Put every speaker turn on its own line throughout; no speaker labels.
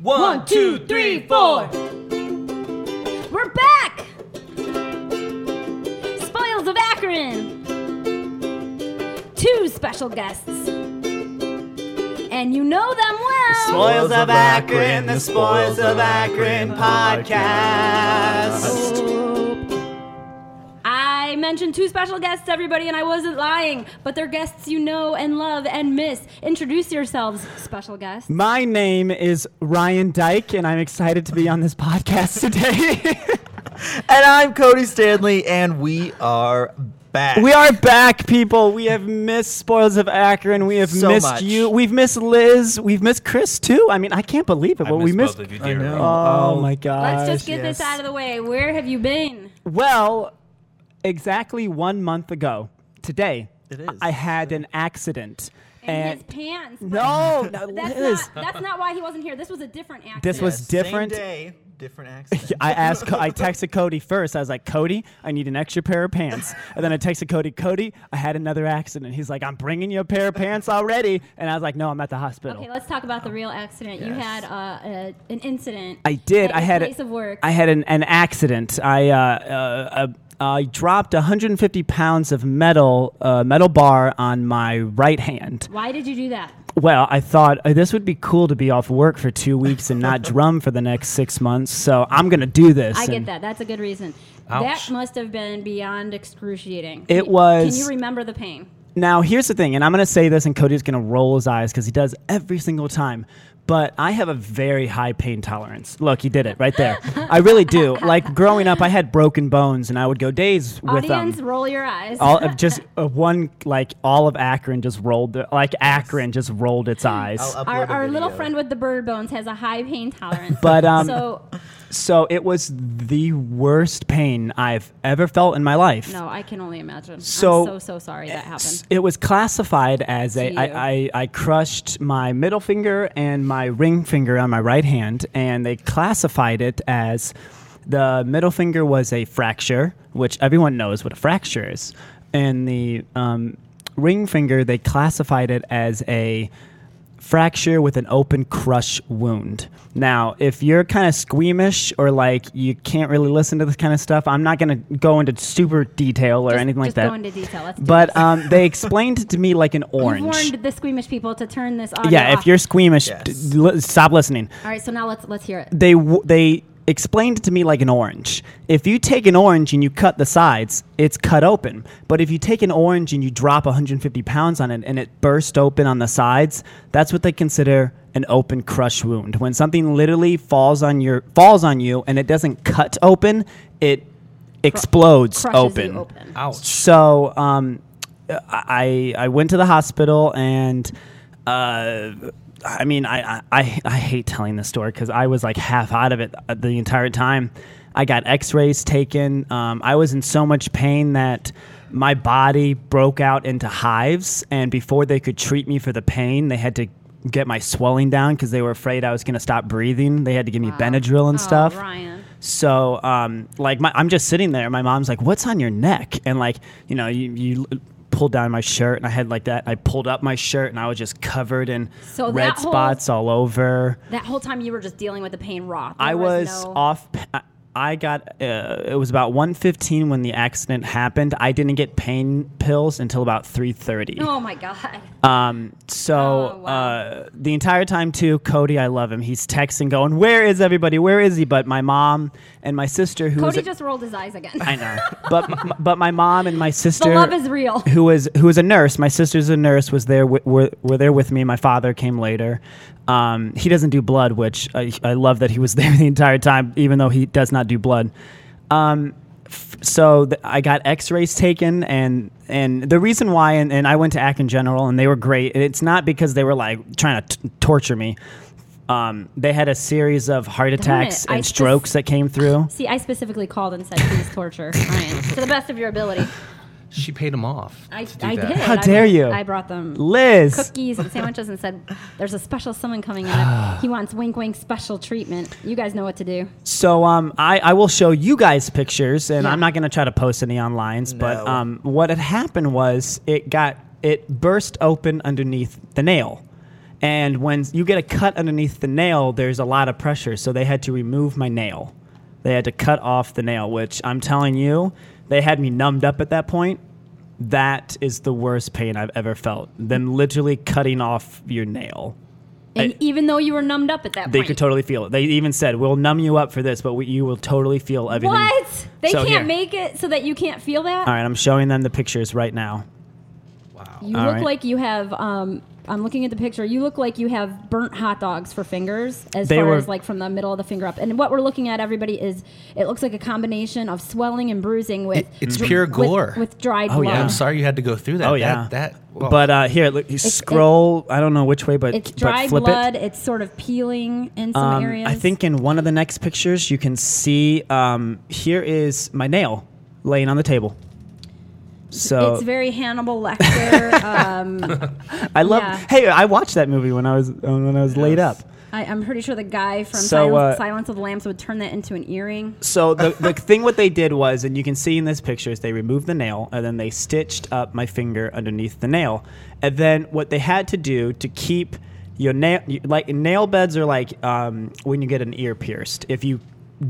One, two, three, four.
We're back! Spoils of Akron! Two special guests. And you know them well.
Spoils of Akron, the Spoils of Akron podcast.
I mentioned two special guests, everybody, and I wasn't lying, but they're guests you know and love and miss. Introduce yourselves, special guests.
My name is Ryan Dyke, and I'm excited to be on this podcast today.
And I'm Cody Stanley, and we are back.
we are back, people. We have missed Spoils of Akron. We have
So
missed
much.
you. We've missed Liz. We've missed Chris too. I mean, I can't believe it.
I
But we missed.
both of you
I know.
Oh,
Oh,
my god.
Let's just get this out of the way. Where have you been?
Well, exactly one month ago today,
It is.
I had an accident.
In
and
his pants.
no, no,
That's
Liz.
not, that's not why he wasn't here. This was a different accident.
This was
Yes,
different.
Same day, different accident.
I asked, I texted Cody first. I was like, Cody, I need an extra pair of pants. And then I texted Cody, Cody, I had another accident. He's like, I'm bringing you a pair of pants already. And I was like, no, I'm at the hospital.
Okay, let's talk about the real accident. You had uh, a, an incident.
I did.
At
I
your
had
place
a-
of work.
I had an, an accident. I uh, uh, uh, I dropped 150 pounds of metal uh, metal bar on my right hand.
Why did you do that?
Well, I thought uh, this would be cool to be off work for two weeks and not drum for the next six months. So I'm gonna do this.
I get that. That's a good reason.
Ouch.
That must have been beyond excruciating.
It
Can-
was-
Can you remember the pain?
Now, here's the thing, and I'm going to say this, and Cody's going to roll his eyes because he does every single time. But I have a very high pain tolerance. Look, he did it right there. I really do. Like growing up, I had broken bones, and I would go days with them.
Audience,
them.
roll your eyes.
All of just uh, one, like all of Akron just rolled, the, like Akron just rolled its eyes.
Our our little friend with the bird bones has a high pain tolerance.
But, um,
so
So it was the worst pain I've ever felt in my life.
no, I can only imagine.
So-
I'm so so sorry that happened.
It was classified as a. I, I, I crushed my middle finger and my ring finger on my right hand, and they classified it as the middle finger was a fracture, which everyone knows what a fracture is, and the um, ring finger they classified it as a fracture with an open crush wound. Now, if you're kind of squeamish or like you can't really listen to this kind of stuff, I'm not going to go into super detail or
Just-
anything like
just
that.
go into detail. Let's
But um, they explained it to me like an
You've
orange.
warned the squeamish people to turn this audio
yeah,
off.
if you're squeamish,
Yes.
d- li- stop listening.
All right, so now let's let's hear it.
They w- they explained it to me like an orange. If you take an orange and you cut the sides, it's cut open. But if you take an orange and you drop 150 pounds on it and it burst open on the sides, that's what they consider an open crush wound. When something literally falls on your falls on you and it doesn't cut open, it explodes
Crushes
open.
open.
Ouch.
So um, I I went to the hospital and uh, I mean I, I I hate telling this story because I was like half out of it uh, the entire time. I got X-rays taken. Um, I was in so much pain that my body broke out into hives, and before they could treat me for the pain, they had to get my swelling down because they were afraid I was going to stop breathing. They had to give me Benadryl and
Oh,
stuff.
Ryan.
So, um, like, my, I'm just sitting there. My mom's like, "What's on your neck?" And like, you know, you, you pulled down my shirt, and I had like that. I pulled up my shirt, and I was just covered in
So
red
whole-
spots all over.
That whole time you were just dealing with the pain raw. There
I was
no-
off. I- I got. Uh, it was about 1:15 when the accident happened. I didn't get pain pills until about 3:30.
Oh my god.
Um, so
Oh, wow.
uh, the entire time too, Cody, I love him. He's texting, going, "Where is everybody? Where is he?" But my mom and my sister, who
Cody
a-
just rolled his eyes again.
I know, but m- but my mom and my sister the
love is real.
who was who was a nurse. My sister's a nurse. Was there wi- were, were there with me. My father came later. Um, he doesn't do blood, which I, I love that he was there the entire time, even though he does not do blood. Um, f- so th- I got X-rays taken, and and the reason why, and, and I went to Akron General, and they were great. It's not because they were like trying to t- torture me. Um, they had a series of heart attacks and strokes that came through.
See, I specifically called and said, please torture Ryan to the best of your ability.
She paid him off.
I,
to do
I
that.
did.
How
I
dare
mean,
you.
I brought them
Liz,
cookies and sandwiches and said, there's a special someone coming in. he wants wink wink special treatment. You guys know what to do.
So um, I, I will show you guys pictures, and
Yeah.
I'm not going to try to post any online. But um, what had happened was it got it burst open underneath the nail, And when you get a cut underneath the nail, there's a lot of pressure. So they had to remove my nail. They had to cut off the nail, which I'm telling you, they had me numbed up at that point. That is the worst pain I've ever felt. Them literally cutting off your nail.
And
I-
even though you were numbed up at that point.
They
point.
could totally feel it. They even said, "We'll numb you up for this, but we, you will totally feel everything."
What? They
So
can't
here.
make it so that you can't feel that?
All right, I'm showing them the pictures right now.
Wow.
You
All
look
right.
like you have. Um, I'm looking at the picture. You look like you have burnt hot dogs for fingers, as
They
far
were-
as like from the middle of the finger up. And what we're looking at, everybody, is it looks like a combination of swelling and bruising with
It- it's
dr-
pure gore.
with, dried
Oh,
blood.
yeah.
I'm sorry you had to go through that.
Oh yeah,
That. well,
But uh, here, look, you scroll. I don't know which way, but
It's
but
dried
flip
blood.
it.
It's sort of peeling in some
Um,
areas.
I think in one of the next pictures, you can see um, here is my nail laying on the table. So
it's very Hannibal Lecter. um,
I love.
yeah.
Hey, I watched that movie when I was uh, when I was laid up.
I, I'm pretty sure the guy from
So,
Silence,
uh,
Silence of the Lambs would turn that into an earring.
So the the thing what they did was, and you can see in this picture, is they removed the nail and then they stitched up my finger underneath the nail, and then what they had to do to keep your nail like nail beds are like um, when you get an ear pierced. If you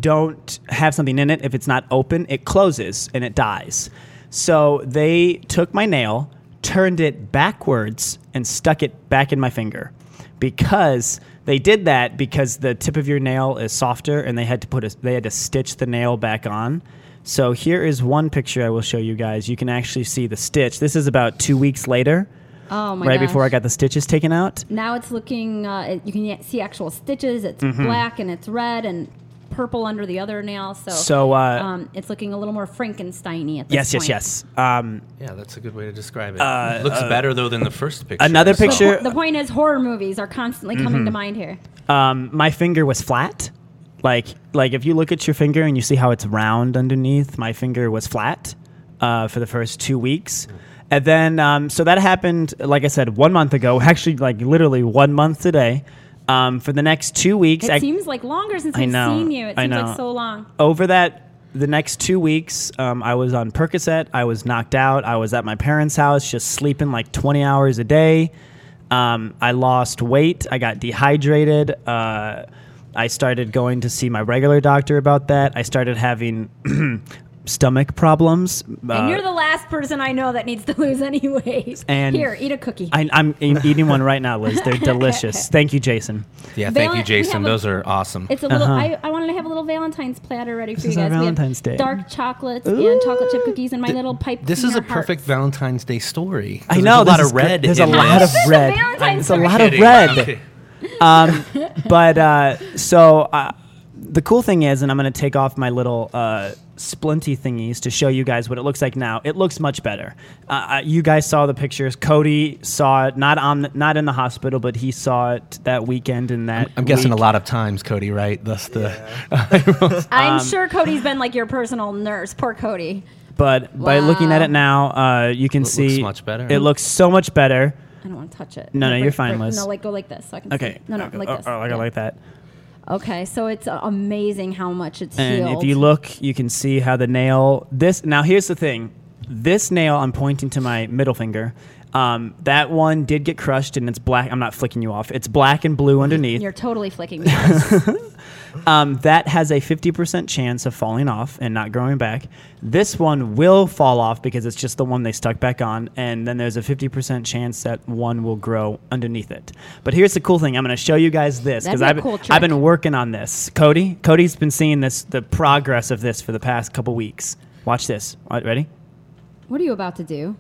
don't have something in it, if it's not open, it closes and it dies. So they took my nail, turned it backwards, and stuck it back in my finger because they did that because the tip of your nail is softer and they had to put a, they had to stitch the nail back on. So here is one picture I will show you guys. You can actually see the stitch. This is about two weeks later,
Oh my
right
gosh.
before I got the stitches taken out.
Now it's looking. Uh, you can see actual stitches. It's
Mm-hmm.
black and it's red and purple under the other nail. So,
So, uh,
um, it's looking a little more Frankensteiny at this
Yes,
point.
yes, yes. Yes. Um,
yeah, that's a good way to describe it. Looks better though than the first picture.
another
So-
The,
picture-
po- the point is, horror movies are constantly coming
Mm-hmm.
to mind here.
um, my finger was flat. Like like if you look at your finger and you see how it's round underneath, my finger was flat uh, for the first two weeks. And then um, so that happened, like I said, one month ago. Actually, like literally one month today. Um, for the next two weeks,
It
I-
seems like longer since
I
we've seen you. It
I
seems
know.
like so long.
over that the next two weeks, um, I was on Percocet. I was knocked out. I was at my parents' house, just sleeping like 20 hours a day. Um, I lost weight. I got dehydrated. Uh, I started going to see my regular doctor about that. I started having stomach problems.
And
Uh,
you're the last person I know that needs to lose anyways.
And
Here, eat a cookie.
I, I'm e- eating one right now, Liz. They're delicious. Thank you, Jason.
Yeah,
Valen-
thank you, Jason.
have a-
Those are awesome.
It's a little.
Uh-huh.
I, I wanted to have a little Valentine's platter ready for
This
you
is our
guys. We have
Valentine's Day.
Dark chocolates and chocolate chip cookies and my little pipe.
this is a
cleaner heart.
perfect Valentine's Day story.
I know.
there's
know
a lot of red.
There's a lot of red.
Valentine's
There's a lot of red. Um, but uh, so uh, the cool thing is, and I'm going to take off my little uh, splinty thingies to show you guys what it looks like now. It looks much better. Uh, uh, you guys saw the pictures. Cody saw it not on the, not in the hospital, but he saw it that weekend. In that
I'm guessing a lot of times, Cody. Right? Thus the.
I'm
Um,
sure Cody's been like your personal nurse. Poor Cody.
But by looking at it now, uh, you can
looks
see
much better.
It looks so much better.
I don't want to touch it.
No, no,
break-
you're fine,
break-
Liz.
No, like go like this so I can
Okay.
see. No, no, like
oh,
this.
Oh, like,
Yeah.
like that.
Okay, so it's amazing how much it's
And
healed.
if you look, you can see how the nail. This now here's the thing. This nail, I'm pointing to my middle finger. Um, that one did get crushed, and it's black. I'm not flicking you off. It's black and blue underneath.
You're totally flicking me. off.
Um, that has a 50% chance of falling off and not growing back. This one will fall off because it's just the one they stuck back on, and then there's a 50% chance that one will grow underneath it. But here's the cool thing: I'm going to show you guys this because
be a
I've,
cool
I've been working on this. Cody, Cody's been seeing this, the progress of this for the past couple weeks. Watch this. All right, ready?
what are you about to do?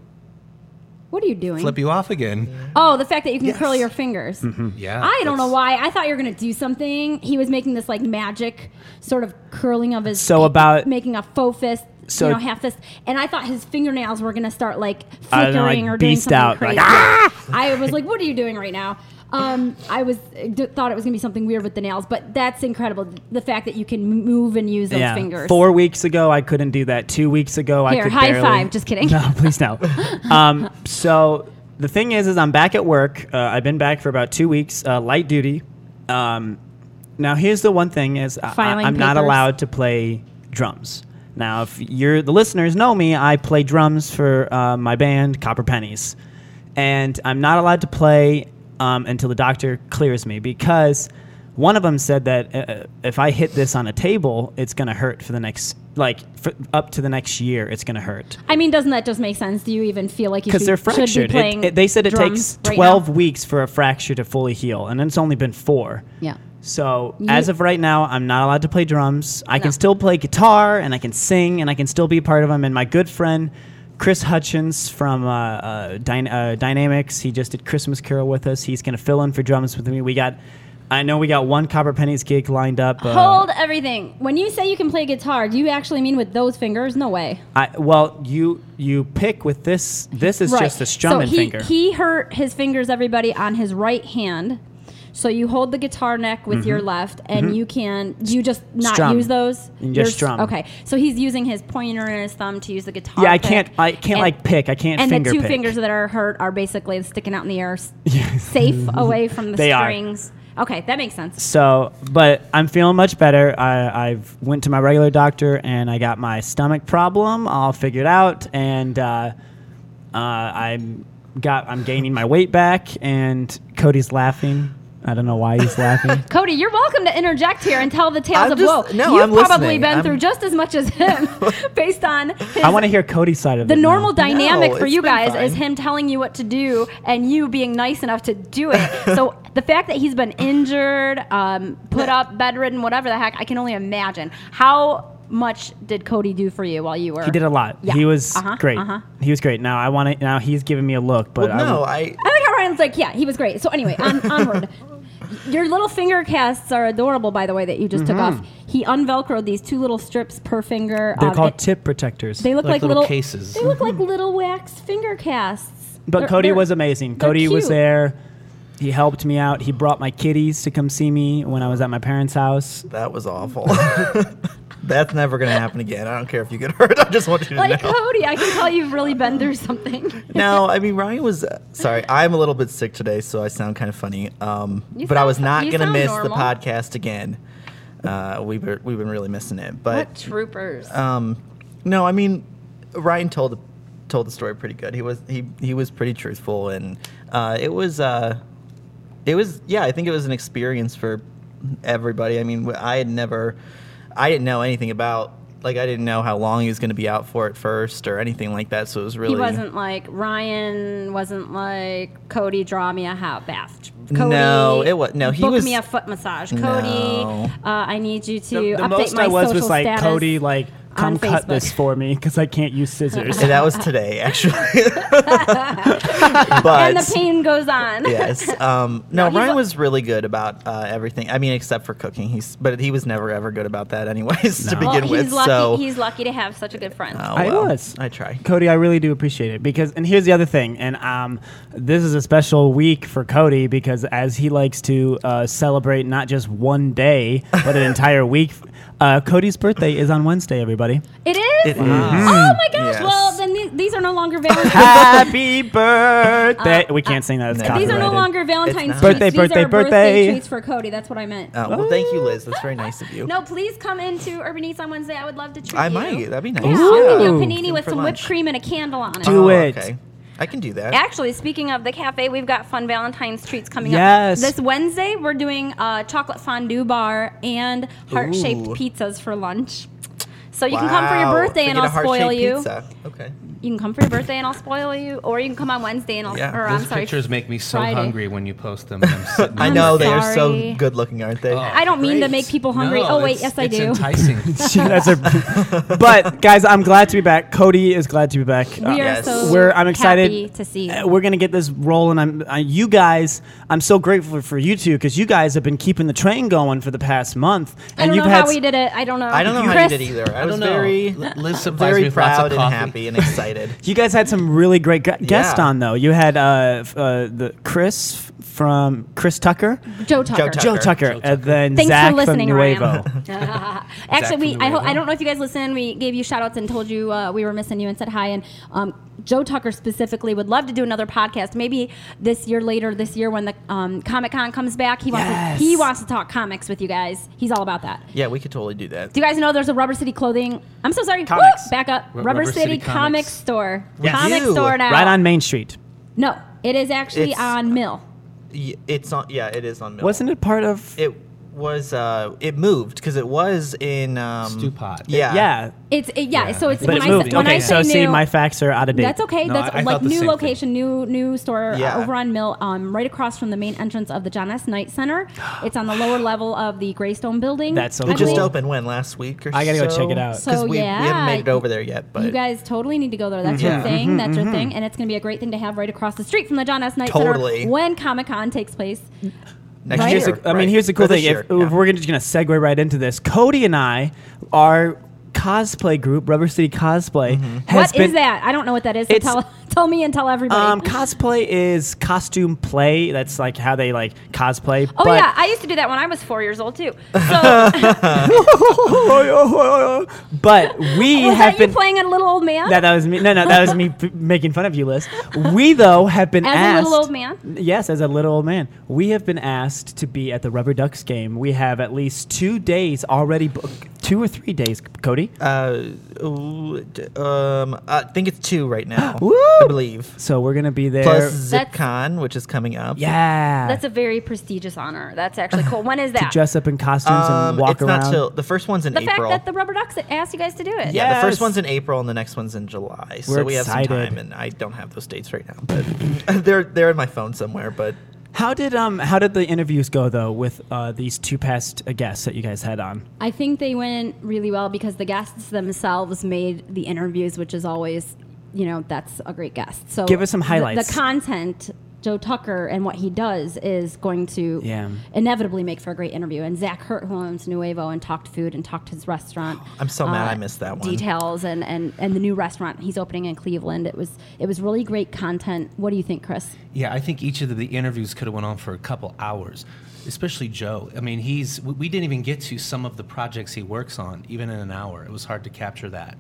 What are you doing?
Flip you off again.
Oh, the fact that you can
Yes.
curl your fingers.
Mm-hmm.
Yeah.
I don't know
that's-
why. I thought you were gonna do something. He was making this like magic sort of curling of his.
So about-
making a faux fist.
So-
you know, half fist, and I thought his fingernails were gonna start like
I don't
flickering
know, like
or doing
beast
something
out,
crazy.
like, "Ah!"
I was like, "What are you doing right now?" Um, I was d- thought it was gonna be something weird with the nails, but that's incredible. The fact that you can move and use those
yeah.
fingers.
Four weeks ago, I couldn't do that. Two weeks ago, I
Here,
could
high
barely-
five. Just kidding.
No, please no. um, so the thing is, is I'm back at work. Uh, I've been back for about two weeks, uh, light duty. Um, now here's the one thing: is I, I'm not allowed to play drums. Now, if you're the listeners know me, I play drums for uh, my band Copper Pennies, and I'm not allowed to play um, until the doctor clears me because one of them said that uh, if I hit this on a table, it's gonna hurt for the next like up to the next year. It's gonna hurt
I mean, doesn't that just make sense? Do you even feel like you
because they're
should be
fractured. It-
playing
it- they said it takes 12
now?
weeks for a fracture to fully heal, and it's only been four.
Yeah.
So
You-
as of right now, I'm not allowed to play drums. I
No.
can still play guitar and I can sing and I can still be a part of them. And my good friend Chris Hutchins from uh, uh, uh, Dynamics, he just did Christmas Carol with us. He's gonna fill in for drums with me. We got, I know we got one Copper Pennies gig lined up. uh,
Hold everything. When you say you can play guitar, do you actually mean with those fingers? No way.
I, well, you you pick with this. This is just a strumming
so he,
finger.
He hurt his fingers, everybody, on his right hand. So you hold the guitar neck with your left, and you can you just not
Mm-hmm. Strum.
use those.
You just strum.
Okay, so he's using his pointer and his thumb to use the guitar.
yeah, I can't. I can't
And-
like pick. I can't
And the two
pick.
fingers that are hurt are basically sticking out in the air, safe away from the
They are.
strings. Okay, that makes sense.
So, but I'm feeling much better. I, I've went to my regular doctor and I got my stomach problem all figured out, and uh, uh, I'm got I'm gaining my weight back. And Cody's laughing. I don't know why he's laughing.
Cody, you're welcome to interject here and tell the tales
I'm
of
just-
woe.
no,
You've
I'm
probably
listening.
been
I'm-
through just as much as him, based on his,
I want to hear Cody's side of
the
it. now.
normal dynamic for you
been
guys is him telling you what to do and you being nice enough to do it. so the fact that he's been injured, um, put up, bedridden, whatever the heck, I can only imagine. How much did Cody do for you while you were?
He did a lot.
Yeah.
He was
Uh-huh,
great.
uh-huh.
He was great. Now I want to. Now he's giving me a look, but
Well, no,
I,
I.
I like how Ryan's like, yeah, he was great. So anyway, on, onward. Your little finger casts are adorable, by the way, that you just took off. He unvelcroed these two little strips per finger.
Mm-hmm. they're
Um,
called
it-
tip protectors.
They look
Like
like,
little
little,
cases.
They look like little wax finger casts.
But
They're-
Cody
they're-
was amazing.
they're
Cody was there. He helped me out. He brought my kitties to come see me when I was at my parents' house.
That was awful. That's never gonna happen again. I don't care if you get hurt. I just want you to
Like
know.
Cody, I can tell you've really been through something.
No, I mean Ryan was uh, sorry. I'm a little bit sick today, so I sound kind of funny. Um, but I was not gonna miss
normal.
the podcast again. Uh, we've been, we've been really missing it, but
what troopers?
um, no, I mean Ryan told told the story pretty good. He was he he was pretty truthful, and uh, it was uh, it was yeah. I think it was an experience for everybody. I mean, I had never, I didn't know anything about. Like I didn't know how long he was going to be out for at first or anything like that. So it was really
he wasn't like Ryan. Wasn't like Cody. Draw me a hot bath. Cody,
No, it wa- no, he
book
was-
me a foot massage. Cody,
No.
uh, I need you to
The, the
update
most
my
I was
social
was like,
status.
Cody, like, come
on
cut this for me because I can't use scissors.
And that was today, actually. but
and the pain goes on.
yes, um, no,
No,
Ryan was really good about uh, everything. I mean, except for cooking. He's, but he was never ever good about that, anyways, to
No.
Well,
begin
he's
with.
lucky.
so
he's lucky to have such a good friend.
oh,
I
well,
was.
I try.
Cody, I really do appreciate it because, and here's the other thing, and um, this is a special week for Cody because as he likes to uh, celebrate not just one day but an entire week. Uh, Cody's birthday is on Wednesday. Everybody,
It is.
It is.
Oh my gosh!
Yes.
Well, then these, these are no longer Valentine's.
happy birthday! Uh, we can't sing that; it's uh,
no.
these are no longer Valentine's
not.
treats.
Birthday,
these
birthday,
are
birthday.
treats for Cody. That's what I meant.
Oh, well, thank you, Liz. That's very nice of you.
No, please come into Urban Eats on Wednesday. I would love to treat
I
you.
I might. That'd be nice.
Yeah, I'll give you a
Ooh.
panini
Come
with some
lunch.
whipped cream and a candle on it.
Do
Oh,
it.
Okay. I can do that.
Actually, speaking of the cafe, we've got fun Valentine's treats coming
Yes.
up. This Wednesday, we're doing a chocolate fondue bar and heart shaped
Ooh.
pizzas for lunch. So you can come for your birthday and I'll spoil you.
Pizza. Okay.
You can come for your birthday and I'll spoil you, or you can come on Wednesday and I'll.
Yeah.
Or I'm sorry.
pictures make me so
Friday.
hungry when you post them. I'm sitting
I know they are
sorry.
so good looking, aren't they?
Oh,
I don't mean to
great.
make people hungry.
No,
oh wait,
it's-
yes I
it's
do.
enticing.
She- that's her- but guys, I'm glad to be back. Cody is glad to be back. Uh,
We are
Yes.
so
We're- I'm excited.
happy to see.
Uh,
you.
we're gonna get this rolling. I'm uh, you guys. I'm so grateful for you two because you guys have been keeping the train going for the past month,
I
and
don't
you've
know
had
how
s-
we did it. I don't know.
I don't know how
Chris,
you did either. I,
I
was
don't know.
very,
Liz supplies me
very
with lots
proud
of
and
coffee.
happy and excited.
You guys had some really great gu- guests
Yeah.
on though. You had uh, f- uh, the Chris from Chris Tucker,
Joe Tucker.
Tucker.
Joe Tucker,
Joe
and then
Thanks
Zach
for listening,
from Nuevo.
Ryan. Actually,
from
we I, ho- I don't know if you guys listened. We gave you shout outs and told you uh, we were missing you and said hi. And um, Joe Tucker specifically would love to do another podcast. Maybe this year later, this year when the um, Comic Con comes back, he wants
Yes.
to, he wants to talk comics with you guys. He's all about that.
Yeah, we could totally do that.
Do you guys know there's a Rubber City clothing? I'm so sorry.
Comics.
Woo! back up.
Ru-
Rubber,
Rubber
City,
City
Comics
Comics.
Store.
Yes.
Comic
Ew.
store now.
right on Main Street.
No, it is actually
It's-
on Mill.
Y- It's on. Yeah, it is on. Mill.
Wasn't it part of?
It was. Uh, it moved because it was in. Um,
Stew pot.
Yeah.
yeah,
It's it, yeah,
Yeah,
So
I
it's
think
but
when
it
I
moved.
say, when
okay,
I
so
say
see, my facts are out of date.
That's okay.
No,
That's
I- I
like
thought the
new
same thing.
location, new new store
Yeah.
uh, over on Mill, um, right across from the main entrance of the John S. Knight Center. It's on the lower level of the Greystone Building.
That's so
I
It just
believe.
opened when last week or so
I gotta go
so?
check it out.
'Cause
So,
we, we haven't made it over there yet. But
you guys totally need to go there. That's
Yeah.
your thing. That's
Mm-hmm,
your thing, and it's going to be a great thing to have right across the street from the John S. Knight
Totally.
Center when Comic Con takes place.
Next
Right?
Year.
the- I mean,
right.
here's the cool
Or
thing.
year,
If,
yeah.
if we're gonna, just going to segue right into this, Cody and I, our cosplay group, Rubber City Cosplay,
Mm-hmm.
has
What is
been.
that? I don't know what that is. So tell, tell me and tell everybody.
Um, cosplay is costume play. That's like how they like cosplay.
oh
but
yeah, I used to do that when I was four years old too. So
but we
was
have
that
been.
you playing a little old man?
that, that was me. No, no, that was me p- making fun of you, Liz. We though have been
As a little old man?
Yes, as a little old man. We have been asked to be at the Rubber Ducks game. We have at least two days already. booked. Two or three days, Cody.
Uh, um, I think it's two right now.
Woo!
I believe.
So we're gonna be there.
Plus
That's-
ZipCon, which is coming up.
yeah.
That's a very prestigious honor. That's actually cool. When is that?
to
that?
dress up in costumes and
Um,
walk
it's
around.
not till the first one's in
the fact
April.
that the Rubber Ducks asked you guys to do it.
yeah, the first one's in April and the next one's in July. so
We're
we have some
excited.
time, and I don't have those dates right now, but they're they're in my phone somewhere. But
How did um how did the interviews go though with uh, these two past uh, guests that you guys had on?
I think they went really well because the guests themselves made the interviews, which is always, you know, that's a great guest. So
Give us some
the-
highlights.
The, content, Joe Tucker, and what he does is going to
Yeah.
inevitably make for a great interview. And Zach Hurt, who owns Nuevo and talked food and talked his restaurant. uh,
I'm so mad I missed that one.
Details and, and, and the new restaurant he's opening in Cleveland. It was it was really great content. What do you think, Chris?
Yeah, I think each of the, the interviews could have went on for a couple hours, especially Joe. I mean, he's we, we didn't even get to some of the projects he works on even in an hour. It was hard to capture that,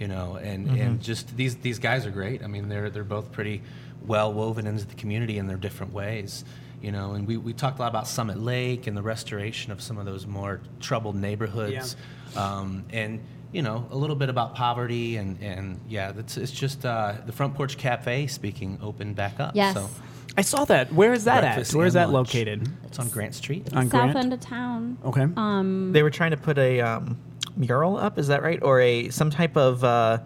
you know. And and just these these guys are great. I mean, they're they're both pretty well woven into the community in their different ways. You know, and we, we talked a lot about Summit Lake and the restoration of some of those more troubled neighborhoods, um, and you know a little bit about poverty and and yeah, that's it's just uh, the Front Porch Cafe speaking opened back up.
Yes.
So
I saw that. Where is that
breakfast
at? Where is that
lunch.
located?
It's on Grant Street.
On
South
Grant?
end of town.
Okay.
Um,
they were trying to put a um, mural up. Is that right? Or a some type of. Uh,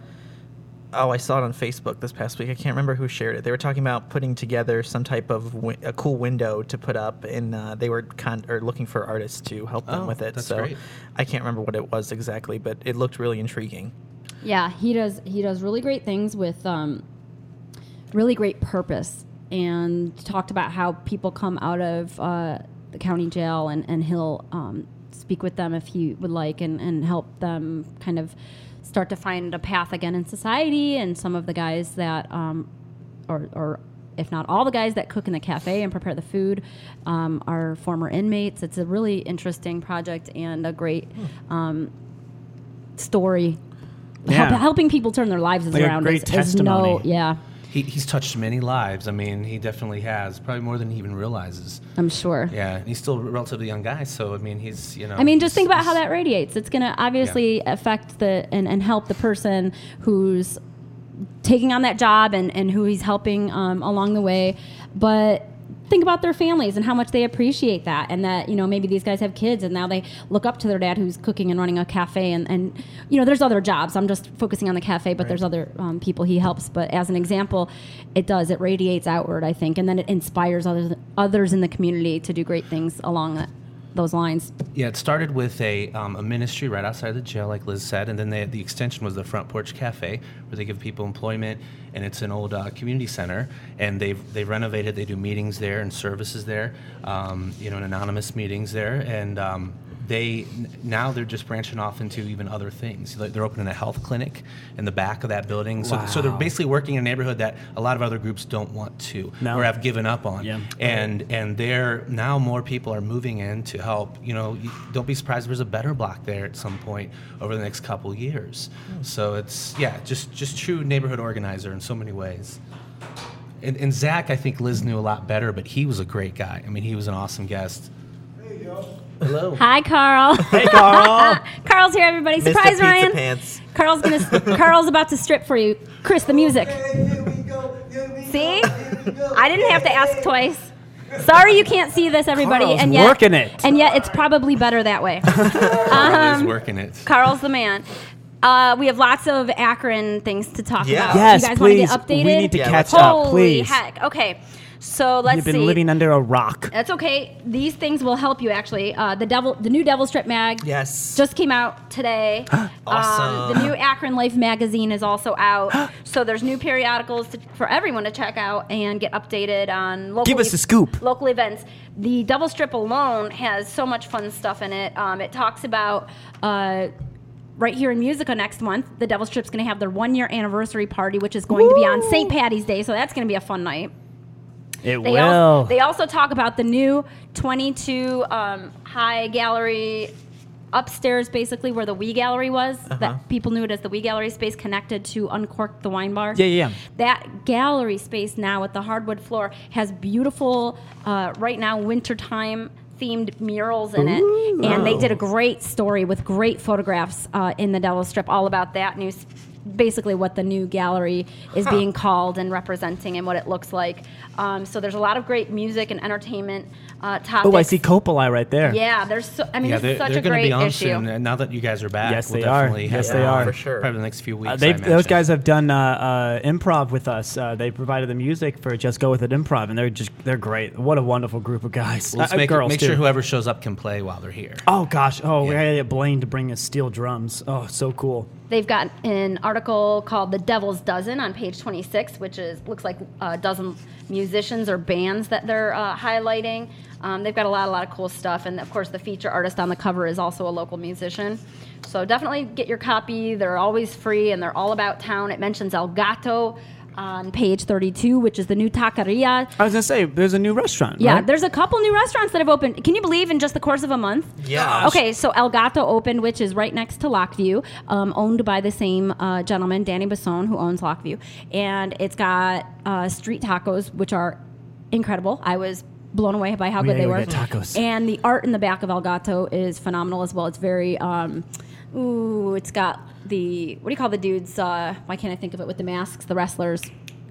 oh, I saw it on Facebook this past week. I can't remember who shared it. They were talking about putting together some type of wi- a cool window to put up, and uh, they were con- or looking for artists to help them
Oh,
with it.
that's
so
great.
I can't remember what it was exactly, but it looked really intriguing.
Yeah, he does. He does really great things with um, really great purpose, and talked about how people come out of uh, the county jail, and and he'll um, speak with them if he would like, and and help them kind of start to find a path again in society. And some of the guys that, um, or or if not all the guys that cook in the cafe and prepare the food, um, are former inmates. It's a really interesting project and a great. Um, story
Yeah.
Help, helping people turn their lives
Like a
around
great
is, is no,
testimony.
yeah,
He, he's touched many lives. I mean, he definitely has, probably more than he even realizes.
I'm sure.
Yeah, and he's still a relatively young guy, so I mean, he's you know.
I mean, just think about how that radiates. It's going to obviously affect the and, and help the person who's taking on that job and, and who he's helping um, along the way. But think about their families and how much they appreciate that. And that you know maybe these guys have kids and now they look up to their dad who's cooking and running a cafe and, and you know there's other jobs. I'm just focusing on the cafe but there's other um, people he helps. But as an example it does. It radiates outward i think. And then it inspires others others in the community to do great things along that, those lines.
Yeah, it started with a, um, a ministry right outside the jail, like Liz said, and then they, the extension was the Front Porch Cafe, where they give people employment, and it's an old uh, community center, and they've they've renovated. They do meetings there and services there, um, you know, and anonymous meetings there, and um, they now they're just branching off into even other things. Like they're opening a health clinic in the back of that building, so so they're basically working in a neighborhood that a lot of other groups don't want to
No.
or have given up on,
Yeah.
and and there now more people are moving in to help. You know, you, don't be surprised if there's a better block there at some point over the next couple years. So it's yeah, just just true neighborhood organizer in so many ways. And, and Zach, I think Liz knew a lot better, but he was a great guy. I mean, he was an awesome guest. Hello.
hi carl
Hey, Carl.
carl's here everybody
Mr.
surprise
Pizza
ryan
Pants.
carl's gonna carl's about to strip for you chris the music see i didn't have to ask twice Sorry you can't see this, everybody.
Carl's
and yet,
working it.
And yet, it's probably better that way. Um,
He's working it.
Carl's the man. Uh, we have lots of Akron things to talk
Yeah.
about.
Yes,
you guys
please.
want to get updated?
We need to
Yeah,
catch
let's-
up,
Holy
please.
heck. Okay. So let's
You've been
see.
living under a rock.
That's okay. These things will help you actually. Uh, the devil, the new Devil Strip mag,
Yes.
just came out today. Um,
Awesome.
the new Akron Life magazine is also out. so there's new periodicals to, for everyone to check out and get updated on local.
Give us a scoop.
Local events. The Devil Strip alone has so much fun stuff in it. Um, it talks about. Uh, Right here in Musica next month, the Devil Strip's going to have their one year anniversary party, which is going to be on St. Patty's Day. So that's going to be a fun night.
It
They,
will.
they also talk about the new 22 um, high gallery upstairs, basically where the Wee Gallery was.
Uh-huh.
That people knew it as the Wee Gallery space, connected to Uncork the Wine Bar.
Yeah, yeah.
That gallery space now with the hardwood floor has beautiful, uh, right now wintertime themed murals in it, and they did a great story with great photographs uh, in the Devil Strip all about that new. S- Basically, what the new gallery is being called and representing, and what it looks like. Um, so there's a lot of great music and entertainment uh, topics.
oh, I see Coppola right there.
Yeah, there's. So, I mean,
Yeah,
this
they're,
is such
they're
a
going to
great
be on
issue.
soon. Now that you guys are back,
Yes,
we'll
they are.
definitely
Yes, they are.
For sure.
Probably the next few weeks.
Uh, they, those guys have done uh, uh, improv with us. Uh, they provided the music for Just Go With It Improv, and they're just they're great. What a wonderful group of guys.
Let's
Uh,
make,
girls
make
too.
sure whoever shows up can play while they're here.
Oh gosh! Oh, we
Yeah.
had to get Blaine to bring us steel drums. Oh, so cool.
They've got an article called "The Devil's Dozen" on page 26, which is looks like a dozen musicians or bands that they're uh, highlighting. Um, they've got a lot, a lot of cool stuff, and of course, the feature artist on the cover is also a local musician. So definitely get your copy. They're always free, and they're all about town. It mentions El Gato on page 32, which is the new taqueria.
I was gonna say there's a new restaurant.
Yeah,
right?
there's a couple new restaurants that have opened. Can you believe in just the course of a month?
Yeah.
Okay, so El Gato opened, which is right next to Lockview, um, owned by the same uh, gentleman, Danny Basone, who owns Lockview. And it's got uh, street tacos, which are incredible. I was blown away by how
We
good they
gotta
were.
go tacos.
And the art in the back of El Gato is phenomenal as well. It's very, um, ooh, it's got the, what do you call the dudes? Uh, why can't I think of it with the masks? The wrestlers.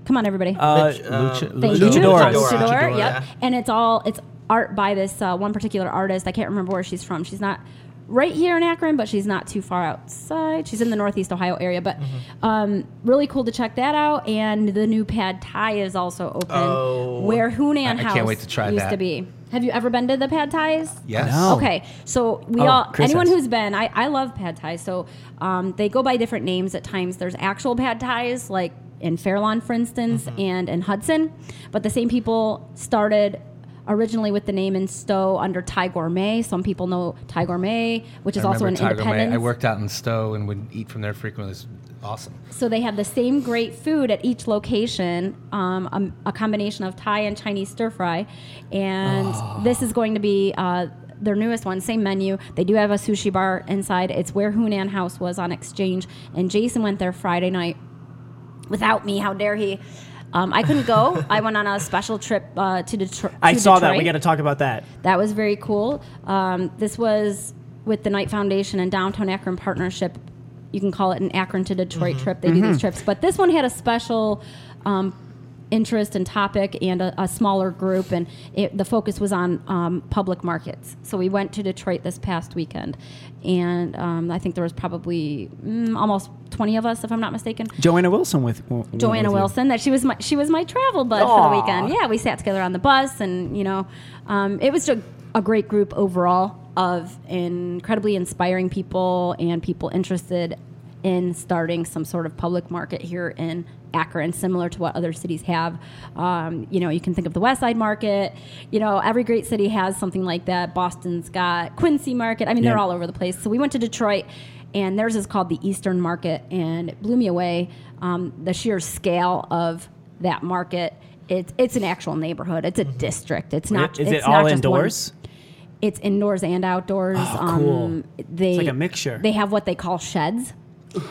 Come on, everybody.
Uh,
Which, um,
Lucha-
Thank
Luchador.
you. Luchador,
Luchador,
yep.
yeah.
And it's all it's art by this uh, one particular artist. I can't remember where she's from. She's not right here in Akron, but she's not too far outside. She's in the Northeast Ohio area, but
Mm-hmm.
um, really cool to check that out. And the new Pad Thai is also open,
Oh.
where Hunan
I- I can't wait to try
used
that.
to be. Have you ever been to the Pad Thais?
Yes.
No.
Okay, so we
Oh,
all
Chris
anyone
has.
who's been, I, I love pad thais. So um, they go by different names at times. There's actual pad thais, like in Fairlawn, for instance,
Mm-hmm.
and in Hudson, but the same people started originally with the name in Stowe under Thai Gourmet. Some people know Thai Gourmet, which is
I
also an
remember Tiger May.
independent.
I worked out in Stowe and would eat from there frequently. It's awesome.
So they have the same great food at each location, um, a, a combination of Thai and Chinese stir fry, and this is going to be. Uh, their newest one, same menu. They do have a sushi bar inside. It's where Hunan House was on Exchange, and Jason went there Friday night without me. How dare he? Um, I couldn't go. I went on a special trip uh, to, Detro-
I
to
saw that. We got to talk about that.
That was very cool. Um, this was with the Knight Foundation and Downtown Akron partnership. You can call it an Akron to Detroit
Mm-hmm.
trip. They do these trips, but this one had a special um, interest and topic and a, a smaller group, and it, the focus was on um, public markets. So we went to Detroit this past weekend, and um, I think there was probably mm, almost 20 of us, if I'm not mistaken.
Joanna Wilson with w- w-
Joanna
with you.
Wilson. That she was my she was my travel bud for the weekend. Yeah, we sat together on the bus, and you know, um, it was a, a great group overall of incredibly inspiring people and people interested in starting some sort of public market here in Akron, similar to what other cities have. Um, you know, you can think of the West Side Market. You know, every great city has something like that. Boston's got Quincy Market. I mean, they're all over the place. So we went to Detroit, and theirs is called the Eastern Market, and it blew me away. Um, the sheer scale of that market. It's it's an actual neighborhood. It's a district. It's not.
Is
it's
it
not
all
just
indoors?
One, it's indoors and outdoors.
Oh, cool.
Um, they
It's like a mixture.
They have what they call sheds,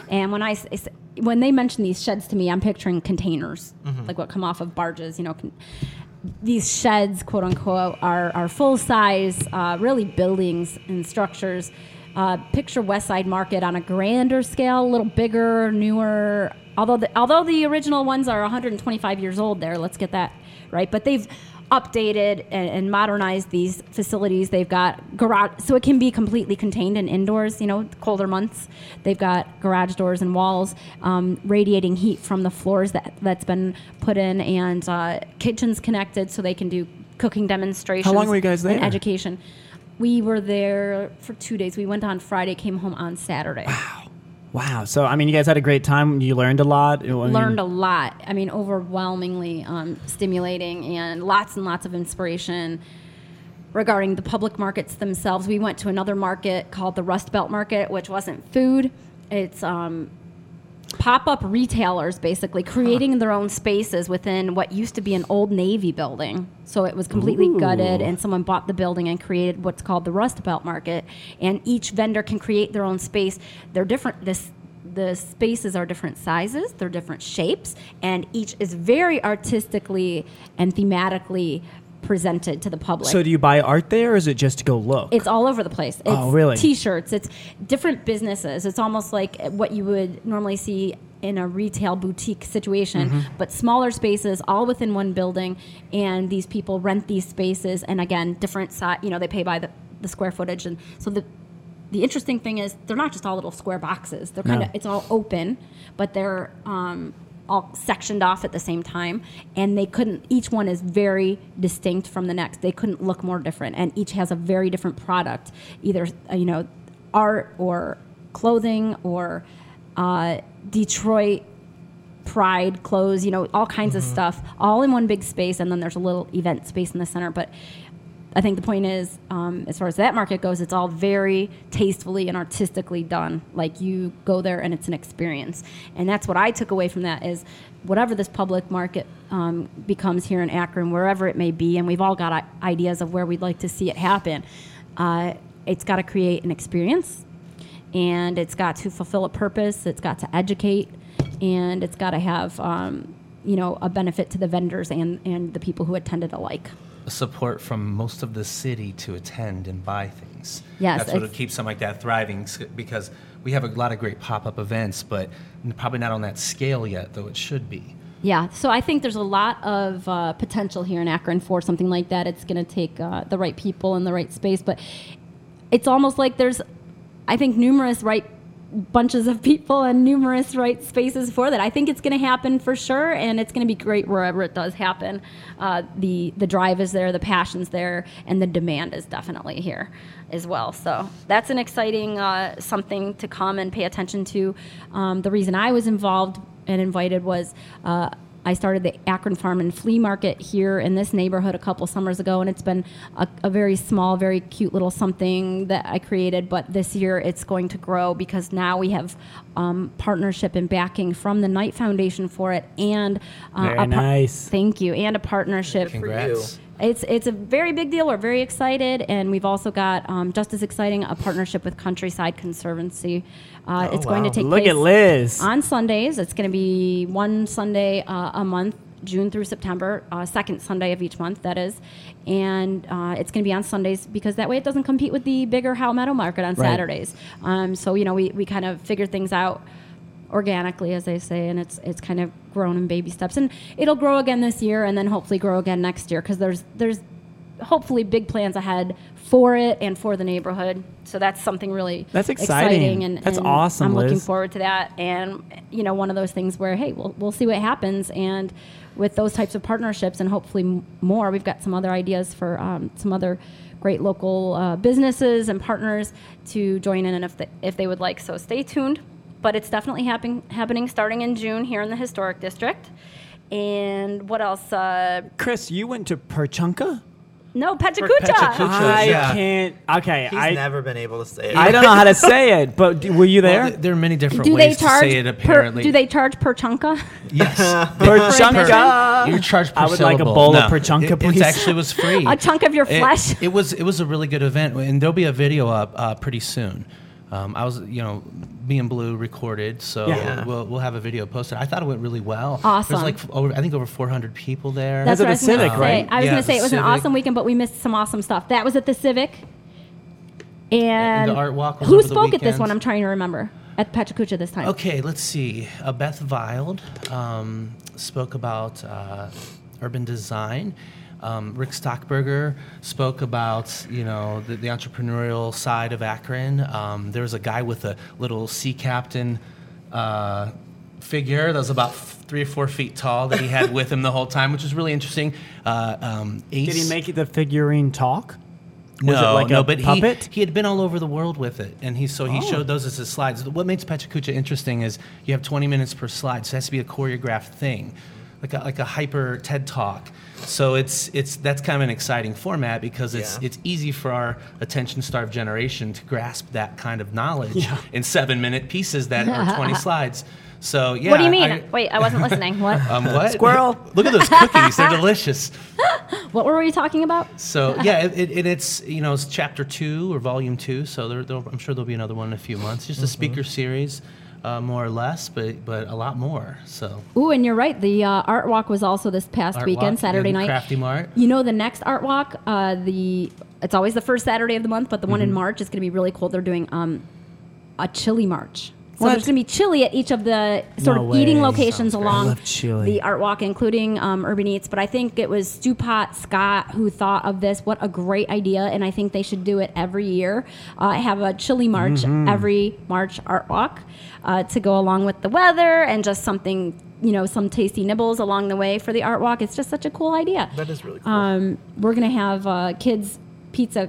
and when I when they mention these sheds to me, I'm picturing containers,
Mm-hmm.
like what come off of barges. You know, con- these sheds, quote unquote, are are full size, uh, really buildings and structures. Uh, picture West Side Market on a grander scale, a little bigger, newer. Although the, although the original ones are 125 years old, there, let's get that right. But they've updated and, and modernized these facilities. They've got garage, so it can be completely contained and indoors. You know, colder months. They've got garage doors and walls, um, radiating heat from the floors that that's been put in, and uh, kitchens connected so they can do cooking demonstrations.
How long were you guys
And
there?
education. We were there for two days. We went on Friday, came home on Saturday.
Wow. So I mean, you guys had a great time. You learned a lot. I mean,
learned a lot. I mean, overwhelmingly um, stimulating and lots and lots of inspiration regarding the public markets themselves. We went to another market called the Rust Belt Market, which wasn't food. It's um, pop-up retailers basically creating their own spaces within what used to be an old Navy building. So it was completely
Ooh.
gutted, and someone bought the building and created what's called the Rust Belt Market. And each vendor can create their own space. They're different. This the spaces are different sizes, they're different shapes, and each is very artistically and thematically presented to the public.
So do you buy art there, or is it just to go look?
It's all over the place. It's
Oh, really?
T-shirts. It's different businesses. It's almost like what you would normally see in a retail boutique situation,
Mm-hmm.
but smaller spaces, all within one building. And these people rent these spaces, and again, different size. You know, they pay by the, the square footage, and so the the interesting thing is they're not just all little square boxes. They're kind
No.
of it's all open, but they're um, all sectioned off at the same time, and they couldn't. Each one is very distinct from the next. They couldn't look more different, and each has a very different product, either uh, you know, art or clothing or uh, Detroit pride clothes, you know, all kinds of stuff, all in one big space, and then there's a little event space in the center. But I think the point is, um, as far as that market goes, it's all very tastefully and artistically done. Like you go there and it's an experience, and that's what I took away from that is whatever this public market um, becomes here in Akron, wherever it may be, and we've all got ideas of where we'd like to see it happen. Uh, it's got to create an experience, and it's got to fulfill a purpose. It's got to educate, and it's got to have. Um, you know, a benefit to the vendors and, and the people who attended alike.
Support from most of the city to attend and buy things.
Yes,
that's what keeps something like that thriving because we have a lot of great pop-up events, but probably not on that scale yet, though it should be.
Yeah, so I think there's a lot of uh, potential here in Akron for something like that. It's going to take uh, the right people in the right space, but it's almost like there's, I think, numerous right bunches of people and numerous right spaces for that. I think it's going to happen for sure, and it's going to be great wherever it does happen. Uh, the the drive is there, the passion's there, and the demand is definitely here as well. So that's an exciting uh, something to come and pay attention to. Um, the reason I was involved and invited was. Uh, I started the Akron Farm and Flea Market here in this neighborhood a couple summers ago, and it's been a, a very small, very cute little something that I created. But this year it's going to grow because now we have um, partnership and backing from the Knight Foundation for it, and uh,
Very
a par-
nice.
Thank you, and a partnership.
Congrats.
It's it's a very big deal. We're very excited, and we've also got um, just as exciting a partnership with Countryside Conservancy. Uh,
Oh,
it's going to take
Look
place
at Liz.
on Sundays. It's going to be one Sunday uh, a month, June through September, uh, second Sunday of each month, that is. And uh, it's going to be on Sundays because that way it doesn't compete with the bigger Howe Meadow Market on
Right.
Saturdays. Um, so, you know, we, we kind of figured things out organically, as they say, and it's it's kind of grown in baby steps. And it'll grow again this year and then hopefully grow again next year because there's, there's hopefully big plans ahead for it and for the neighborhood. So that's something really
That's exciting.
and
That's
and
awesome,
I'm looking forward to that. And you know, one of those things where hey, we'll we'll see what happens. And with those types of partnerships and hopefully more, we've got some other ideas for um, some other great local uh, businesses and partners to join in, and if they, if they would like. So stay tuned. But it's definitely happen- happening starting in June here in the historic district. And what else? Uh,
Chris, you went to Perchunka?
no, PechaKucha.
PechaKucha.
I
yeah.
can't. Okay,
He's
I
never been able to say it.
I don't know how to say it, but d- were you
Well,
there?
th- there are many different
Do they
ways
charge?
to say it.
per,
Apparently,
do they charge per chunka?
Yes.
Perchunka.
You're charged per
I would like a
syllable.
bowl of
No,
Perchunka,
it,
please.
It actually was free.
A chunk of your
It-
flesh.
It, was it was a really good event, and there'll be a video up uh, pretty soon. Um, I was, you know, me and Blue recorded, so
Yeah.
we'll, we'll have a video posted. I thought it went really well.
Awesome.
There's like over, I think over 400 people there.
That's
what
at
I
the
was gonna
Civic,
say.
right?
I was
Yeah,
going to say it was an awesome weekend, but we missed some awesome stuff. That was at the Civic. And,
the art walk was
who
over the
spoke at this one? I'm trying to remember. At PechaKucha this time.
Okay, let's see. Uh, Beth Wild um, spoke about uh, urban design. Um, Rick Stockburger spoke about you know the, the entrepreneurial side of Akron. Um, there was a guy with a little sea captain uh, figure that was about f- three or four feet tall that he had with him the whole time, which was really interesting. Uh, um,
Did he
Ace-
make the figurine talk?
no,
Was it like
no,
a
but
puppet?
he he had been all over the world with it, and he so he
Oh.
showed those as his slides. What makes PechaKucha interesting is you have 20 minutes per slide, so it has to be a choreographed thing, like a, like a hyper TED talk. So it's it's that's kind of an exciting format because it's
Yeah.
it's easy for our attention starved generation to grasp that kind of knowledge
Yeah.
in seven minute pieces that are 20 slides. So yeah,
what do you mean?
I-
Wait, I wasn't listening. What?
um, what?
Squirrel.
Look at those cookies; they're delicious.
what were we talking about?
So yeah, it, it, it- it's you know it's chapter two or volume two. So there, I'm sure there'll be another one in a few months. Just a speaker series, uh, more or less, but but a lot more. So
Ooh, and you're right. The uh, art walk was also this past
Art
weekend, Saturday night.
Crafty Mart.
You know, the next art walk, uh, the it's always the first Saturday of the month, but the one in
Mm-hmm.
March is going to be really cool. They're doing um, a chili march. So
What?
there's going to be chili at each of the sort
No
of eating locations along
I love chili.
the art walk, including um, Urban Eats. But I think it was Stu Pot Scott who thought of this. What a great idea! And I think they should do it every year. Uh, have a chili march
Mm-hmm.
every March art walk uh, to go along with the weather and just something. You know, some tasty nibbles along the way for the art walk. It's just such a cool idea.
That is really cool.
Um, we're gonna have uh, kids pizza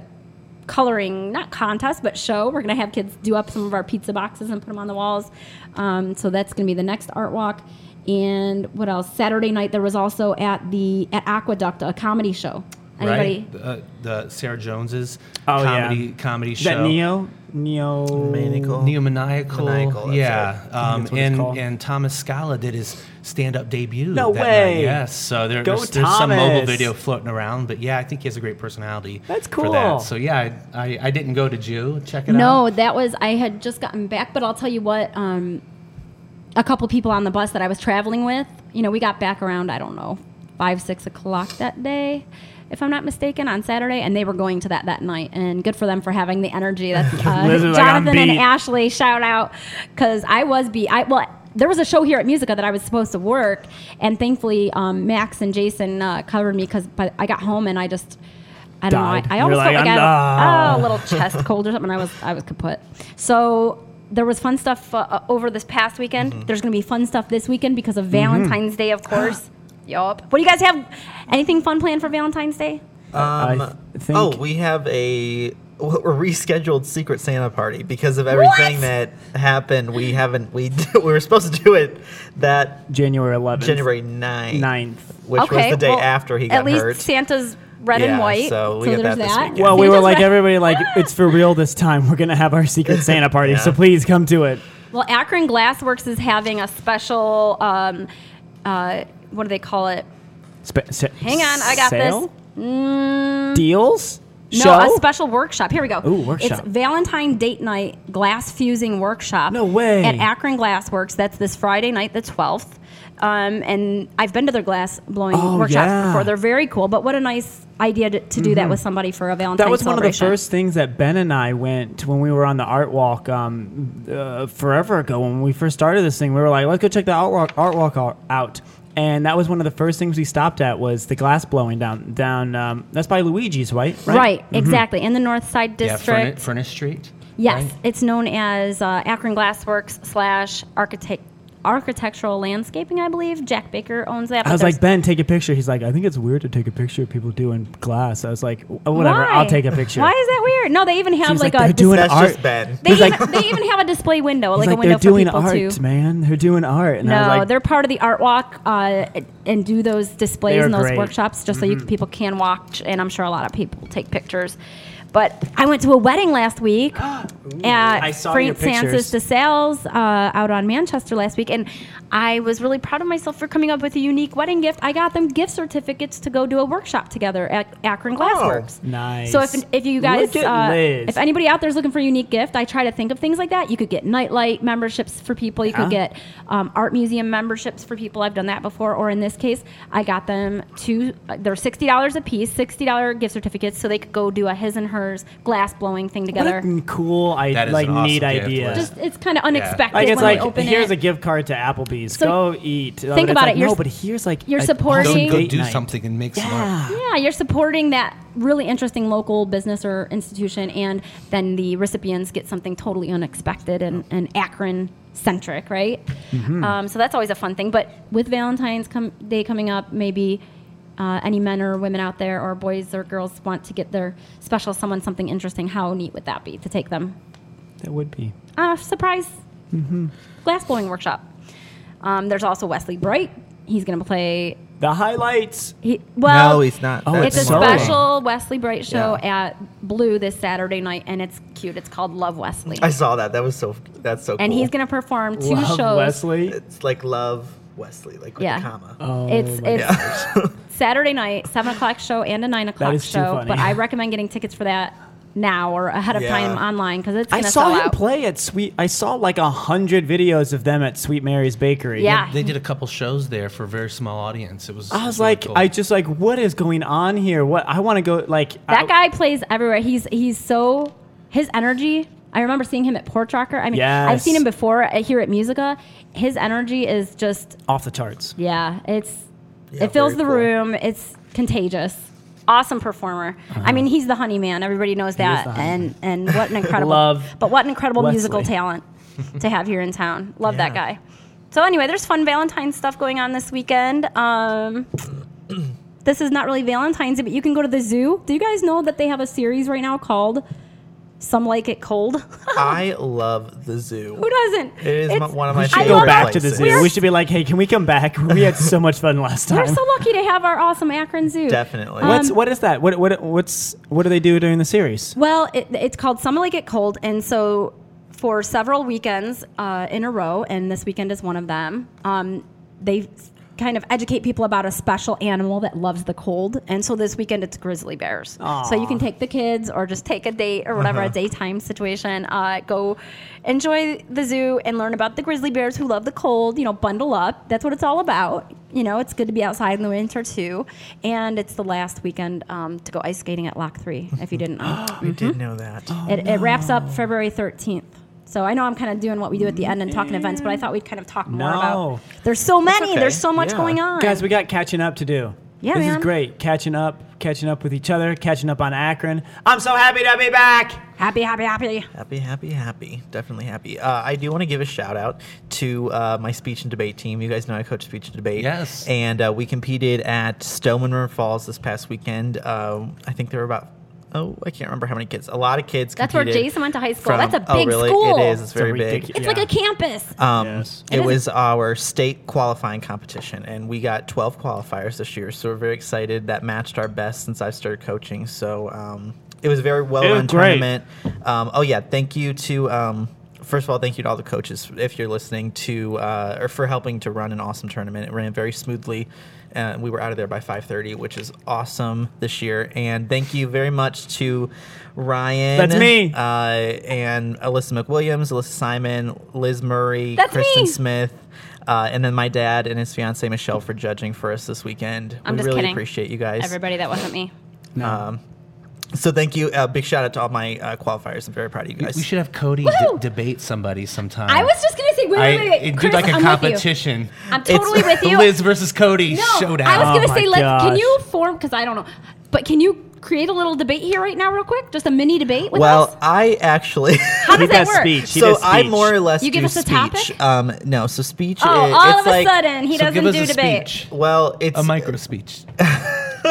coloring not contest but show. We're gonna have kids do up some of our pizza boxes and put them on the walls. Um, so that's gonna be the next art walk. And what else? Saturday night there was also at the at aqueduct a comedy show. Anybody?
Right, uh, the Sarah Jones's
Oh, yeah.
comedy comedy
Is
show.
that Neo? Neo.
Maniacal.
Neomaniacal,
Maniacal,
yeah, um,
that's what it's
and and Thomas Scala did his stand-up debut.
No
that night,
way.
Yes, so there,
Go
there's, there's some mobile video floating around, but yeah, I think he has a great personality.
That's
For
cool.
that. So yeah, I, I, I didn't go to Jew. Check it
no
out.
No, that was i had just gotten back but i'll tell you what um, a couple people on the bus that i was traveling with you know we got back around i don't know five six o'clock that day if i'm not mistaken on saturday and they were going to that that night and good for them for having the energy that's uh,
is like,
jonathan and ashley shout out because i was beat i well there was a show here at Musica that I was supposed to work, and thankfully um, Max and Jason uh, covered me because I got home and I just I don't
Died.
know I, I almost
like,
felt like I had
done."
a little chest cold or something. I was I was kaput. So there was fun stuff uh, uh, over this past weekend.
Mm-hmm.
There's going to be fun stuff this weekend because of Valentine's Day, of course. yup. What do you guys have? Anything fun planned for Valentine's Day?
Um,
I think-
oh, we have a a rescheduled Secret Santa party because of everything
What?
that happened. We haven't. We we were supposed to do it that
January 11th.
January 9th,
9th.
which was the day
well,
after he got
At least
hurt.
Santa's red
Yeah,
and white.
so we got
there's
that this
that.
weekend.
Well, we were like
red-
everybody like it's for real this time. We're gonna have our secret Santa party, so please come to it.
Well, Akron Glassworks is having a special. Um, uh, what do they call it?
Spe- sa-
Hang on, I got
sale?
this. Mm,
Deals.
No,
Show?
a special workshop. Here we go.
Ooh, workshop.
It's Valentine Date Night Glass Fusing Workshop.
No way.
At Akron Glassworks. That's this Friday night, the 12th. Um, and I've been to their glass blowing
Oh,
workshops
yeah.
before. They're very cool. But what a nice idea to, to do that with somebody for a Valentine's
Mm-hmm. That was one of the first things that Ben and I went when we were on the art walk um, uh, forever ago. When we first started this thing, we were like, "Let's go check the art walk, art walk out." And that was one of the first things we stopped at was the glass blowing down down. Um, that's by Luigi's, right?
Right,
Mm-hmm.
exactly. In the North Side
Yeah,
District.
Furnace, Furnace Street.
Yes,
right?
it's known as uh, Akron Glassworks slash architect architectural landscaping. I believe Jack Baker owns that.
I was like, Ben, take a picture. He's like, I think it's weird to take a picture of people doing glass. I was like, "Oh, whatever,
Why?
I'll take a picture.
Why is that weird? No, they even have
She's
like,
like,
a
they're doing
dis-
art.
Ben.
they, even,
like-
they even have a display window, like,
like,
a window
they're
for
doing
people
art,
to.
man. They're doing art. And I was
No,
like,
they're part of the art walk uh, and do those displays
They
and those
great. Mm-hmm.
workshops just so you people can watch. And I'm sure a lot of people take pictures. But I went to a wedding last week at
I saw your pictures.
DeSales uh, out on Manchester last week, and I was really proud of myself for coming up with a unique wedding gift. I got them gift certificates to go do a workshop together at Akron Glassworks.
Oh, Nice.
So if, if you guys,
Look at
uh,
Liz.
if anybody out there is looking for a unique gift, I try to think of things like that. You could get nightlight memberships for people. You could get um, art museum memberships for people. I've done that before. Or in this case, I got them two. Uh, they're sixty dollars a piece, sixty dollar gift certificates, so they could go do a his and hers glass blowing thing
what
together.
a cool cool, I
That is
like
an awesome
neat
gift,
idea.
Liz.
Just it's kind of unexpected
like it's
when
like
open
here's
it.
a gift card to Applebee's.
So
go eat. But
think
it's
about
like,
it, you're
No,
s-
but here's like
you're
a
supporting-
awesome
Go, go
date
do
night.
something and make
Yeah.
smart.
Yeah, you're supporting that really interesting local business or institution, and then the recipients get something totally unexpected and, and Akron centric, right?
Mm-hmm.
Um, so that's always a fun thing. But with Valentine's com- Day coming up, maybe uh, any men or women out there, or boys or girls, want to get their special someone something interesting. How neat would that be to take them
That would be.
uh, surprise glass blowing workshop? Um, there's also Wesley Bright. He's going to play.
The highlights.
He, well,
no, he's not.
Oh,
it's a special Wesley Bright show
Yeah.
at Blue this Saturday night, and it's cute. It's called Love Wesley,
I saw that. That was so. That's so.
and
cool.
he's gonna perform two
Love
shows.
Wesley.
It's like love Wesley, like with
Yeah.
a comma.
Oh,
It's
my
it's
Yeah.
Saturday night, seven o'clock show, and a nine o'clock
is too
show.
funny.
But I recommend getting tickets for that now or ahead of
Yeah.
time online because it's
I saw
sell
him
out.
play at Sweet. I saw like a hundred videos of them at Sweet Mary's Bakery.
Yeah.
They did a couple shows there for a very small audience. It was.
I was
really
like,
cool.
I just like, what is going on here? What I want to go like
That
I-
guy plays everywhere. He's he's so his energy. I remember seeing him at Porch Rocker. I mean, I've seen him before uh, here at Musica. His energy is just
off the charts.
Yeah, it's
Yeah,
it fills the
cool.
room. It's contagious. Awesome performer. I mean, he's the honey man. Everybody knows that.
Uh-huh. the honey
And and what an incredible
Love
but what an incredible musical talent to have here in town. Love that guy. So anyway, there's fun Valentine's stuff going on this weekend. Um, this is not really Valentine's, Day, but you can go to the zoo. Do you guys know that they have a series right now called "Some Like It Cold"?
I love the zoo.
Who doesn't?
It is
It's-
one of my
We should
favorite
go
love
back to the
places.
zoo. We should be like, hey, can we come back? We had so much fun last time.
We're so lucky to have our awesome Akron Zoo.
Definitely.
What's
Um,
what is that? What what what's what do they do during the series?
Well, it, it's called Some Like It Cold, and so for several weekends uh, in a row, and this weekend is one of them. Um, they kind of educate people about a special animal that loves the cold, and so this weekend it's grizzly bears. So you can take the kids or just take a date or whatever, a daytime situation. Uh, go enjoy the zoo and learn about the grizzly bears who love the cold. You know, bundle up. That's what it's all about. You know, it's good to be outside in the winter too, and it's the last weekend um, to go ice skating at Lock Three. If you didn't know.
I did know that.
It, it wraps up February 13th. So I know I'm kind of doing what we do at the end and talking events, but I thought we'd kind of talk more
No.
about. There's so many.
okay.
There's so much
Yeah.
going on.
Guys, we got catching up to do.
Yeah,
this
man.
is great. Catching up, catching up with each other, catching up on Akron. I'm so happy to be back.
happy, happy, happy.
Happy, happy, happy. Definitely happy. Uh, I do want to give a shout out to uh, my speech and debate team. You guys know I coach speech and debate.
Yes.
And uh, we competed at Stoneman River Falls this past weekend. Um, I think there were about, oh, I can't remember how many kids. A lot of kids
That's where Jason went to high school.
from-
That's a
oh,
big
really?
school.
It is. It's
It's
very big.
ridiculous-
It's like a campus.
Um,
Yes.
It
It is-
was our state qualifying competition, and we got 12 qualifiers this year. So we're very excited. That matched our best since I've started coaching. So um, it was a very well run
great.
tournament. Um, oh yeah, thank you to. Um, First of all, thank you to all the coaches if you're listening to uh, or for helping to run an awesome tournament. It ran very smoothly. Uh, we were out of there by 5:30, which is awesome this year. And thank you very much to Ryan.
That's me.
Uh, and Alyssa McWilliams, Alyssa Simon, Liz Murray,
That's
Kristen
me.
Smith, uh, and then my dad and his fiance Michelle for judging for us this weekend.
I'm
we
just
really
kidding.
appreciate you guys.
Everybody that wasn't me.
Um, so thank you. Uh, big shout out to all my uh, qualifiers. I'm very proud of you guys.
We should have Cody
Woo!
d- debate somebody sometime.
I was just gonna say, wait, wait, wait, wait.
I-
Chris,
like a
I'm with you.
competition.
I'm totally with you.
Liz versus Cody
no,
showdown.
I was
Oh
gonna
my
say, let's. Can
gosh.
you form? Because I don't know, but can you create a little debate here right now, real quick? Just a mini debate with
well,
us.
I actually.
How
He
does that
does
work?
speech. He
so
does
I
speech.
more or less
You give
do
us a
speech.
topic?
Um, no, so speech.
Oh,
is,
all
it's
of a
like,
sudden he
so
doesn't
give us
do
a
debate.
speech.
Well, it's
A micro speech.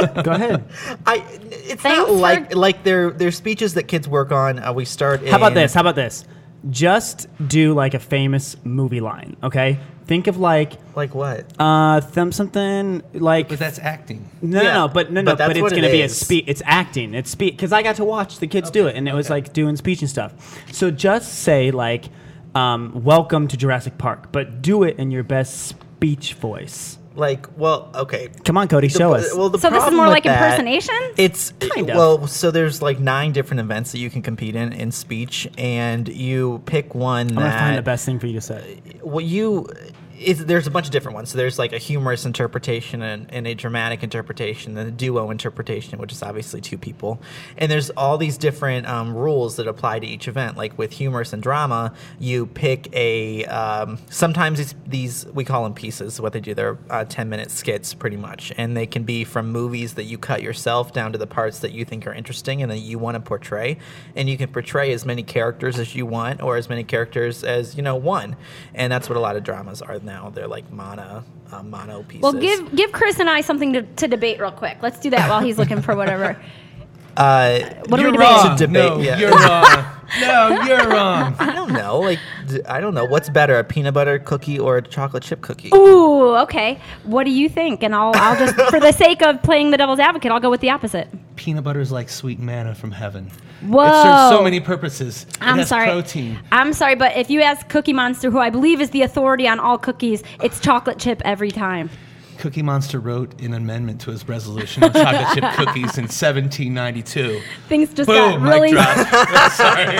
Go ahead.
I. It's
Thanks
not
for-
like like they're they're speeches that kids work on. Uh, we start.
How about
in-
this? How about this? Just do like a famous movie line, okay? Think of like
Like what?
uh them something like
But that's acting.
no,
Yeah,
no, no, but no, no,
but that's
but, it's
what it
gonna be a
is.
speech. It's acting. It's speech because I got to watch the kids do it, and it was like doing speech and stuff. So just say like, um, "Welcome to Jurassic Park," but do it in your best speech voice.
Like, well, okay.
Come on, Cody,
The
show
pro-
us.
Well, the
So this is more like
that-
impersonation?
It's
Kind of.
well, so there's like nine different events that you can compete in in speech, and you pick one
I'm
that
gonna find the best thing for you to say.
Well, you, it's, there's a bunch of different ones. So there's like a humorous interpretation and, and a dramatic interpretation, and a duo interpretation, which is obviously two people. And there's all these different um, rules that apply to each event. Like with humorous and drama, you pick a. Um, sometimes these, these we call them pieces. What they do, they're uh, 10 minute skits, pretty much, and they can be from movies that you cut yourself down to the parts that you think are interesting and that you want to portray. And you can portray as many characters as you want, or as many characters as you know one. And that's what a lot of dramas are now. They're like mono, uh, mono pieces.
Well, give give Chris and I something to, to debate real quick. Let's do that while he's looking for whatever.
Uh,
What are
you're
we
wrong.
It's a debate,
No,
yeah.
you're wrong. No, you're wrong.
I don't know. Like, d- I don't know. What's better, a peanut butter cookie or a chocolate chip cookie?
Ooh, okay. What do you think? And I'll I'll just for the sake of playing the devil's advocate, I'll go with the opposite.
Peanut butter is like sweet manna from heaven. Whoa. It
Whoa.
serves so many purposes. It
I'm
has
sorry.
protein.
I'm sorry, but if you ask Cookie Monster, who I believe is the authority on all cookies, it's chocolate chip every time.
Cookie Monster wrote an amendment to his resolution on chocolate chip cookies in 1792.
Things just
Boom,
got really
mic drop. Sorry.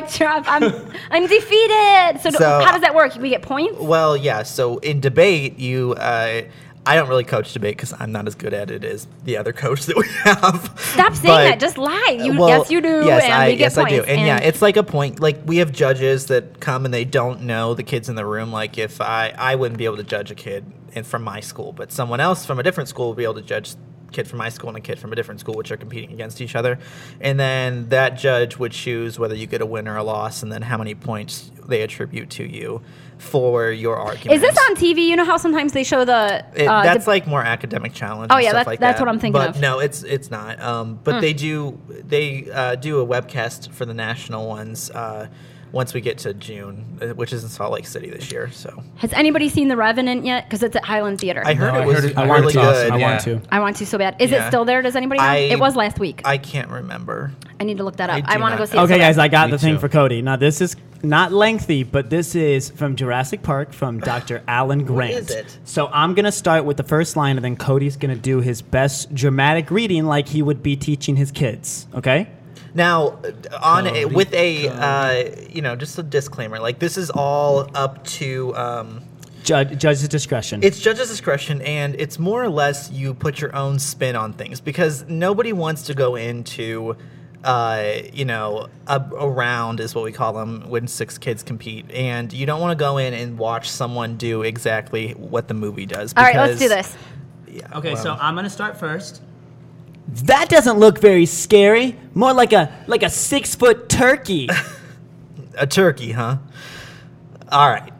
mic drop. I'm I'm defeated. So, do-
So-
how does that work? We get points.
Well, yeah. So in debate, you. Uh, I don't really coach debate because I'm not as good at it as the other coach that we have.
Stop saying that. Just lie. You- yes, you do,
Yes,
and
I, yes, I do.
points,
And, yeah, it's like a point. Like we have judges that come and they don't know the kids in the room. Like if I, I wouldn't be able to judge a kid in, from my school, but someone else from a different school would be able to judge kid from my school and a kid from a different school, which are competing against each other. And then that judge would choose whether you get a win or a loss, and then how many points they attribute to you for your argument.
Is this on TV? You know how sometimes they show the.
It,
uh,
that's like more academic challenge.
Oh, yeah,
stuff
that-
like
that's
that.
what I'm thinking
but
of.
No, it's it's not. Um, but they do they uh, do a webcast for the national ones uh, once we get to June, uh, which is in Salt Lake City this year. So
Has anybody seen The Revenant yet? Because it's at Highland Theater.
I heard
No,
it
I
was
heard it- I
really
heard
good.
awesome.
I
Yeah.
want to.
I want to so bad. Is it still there? Does anybody know?
I-
it was last week. I,
I can't remember.
I need to look that up.
I
I, want to go
know.
see it.
Okay,
so
guys. I got
Me
the thing
too.
for Cody. Now, this is not lengthy, but this is from Jurassic Park from Dr. Alan Grant.
is it?
So I'm going to start with the first line, and then Cody's going to do his best dramatic reading like he would be teaching his kids. Okay?
Now, on a, with a uh, you know just a disclaimer, like this is all up to. Um,
Judge, judge's discretion.
It's judge's discretion, and it's more or less you put your own spin on things because nobody wants to go into, uh, you know, a, a round is what we call them when six kids compete, and you don't want to go in and watch someone do exactly what the movie does.
All right, let's do this.
Yeah,
Okay,
well,
so I'm gonna start first. That doesn't look very scary. More like a like a six foot turkey.
a turkey, huh? All right.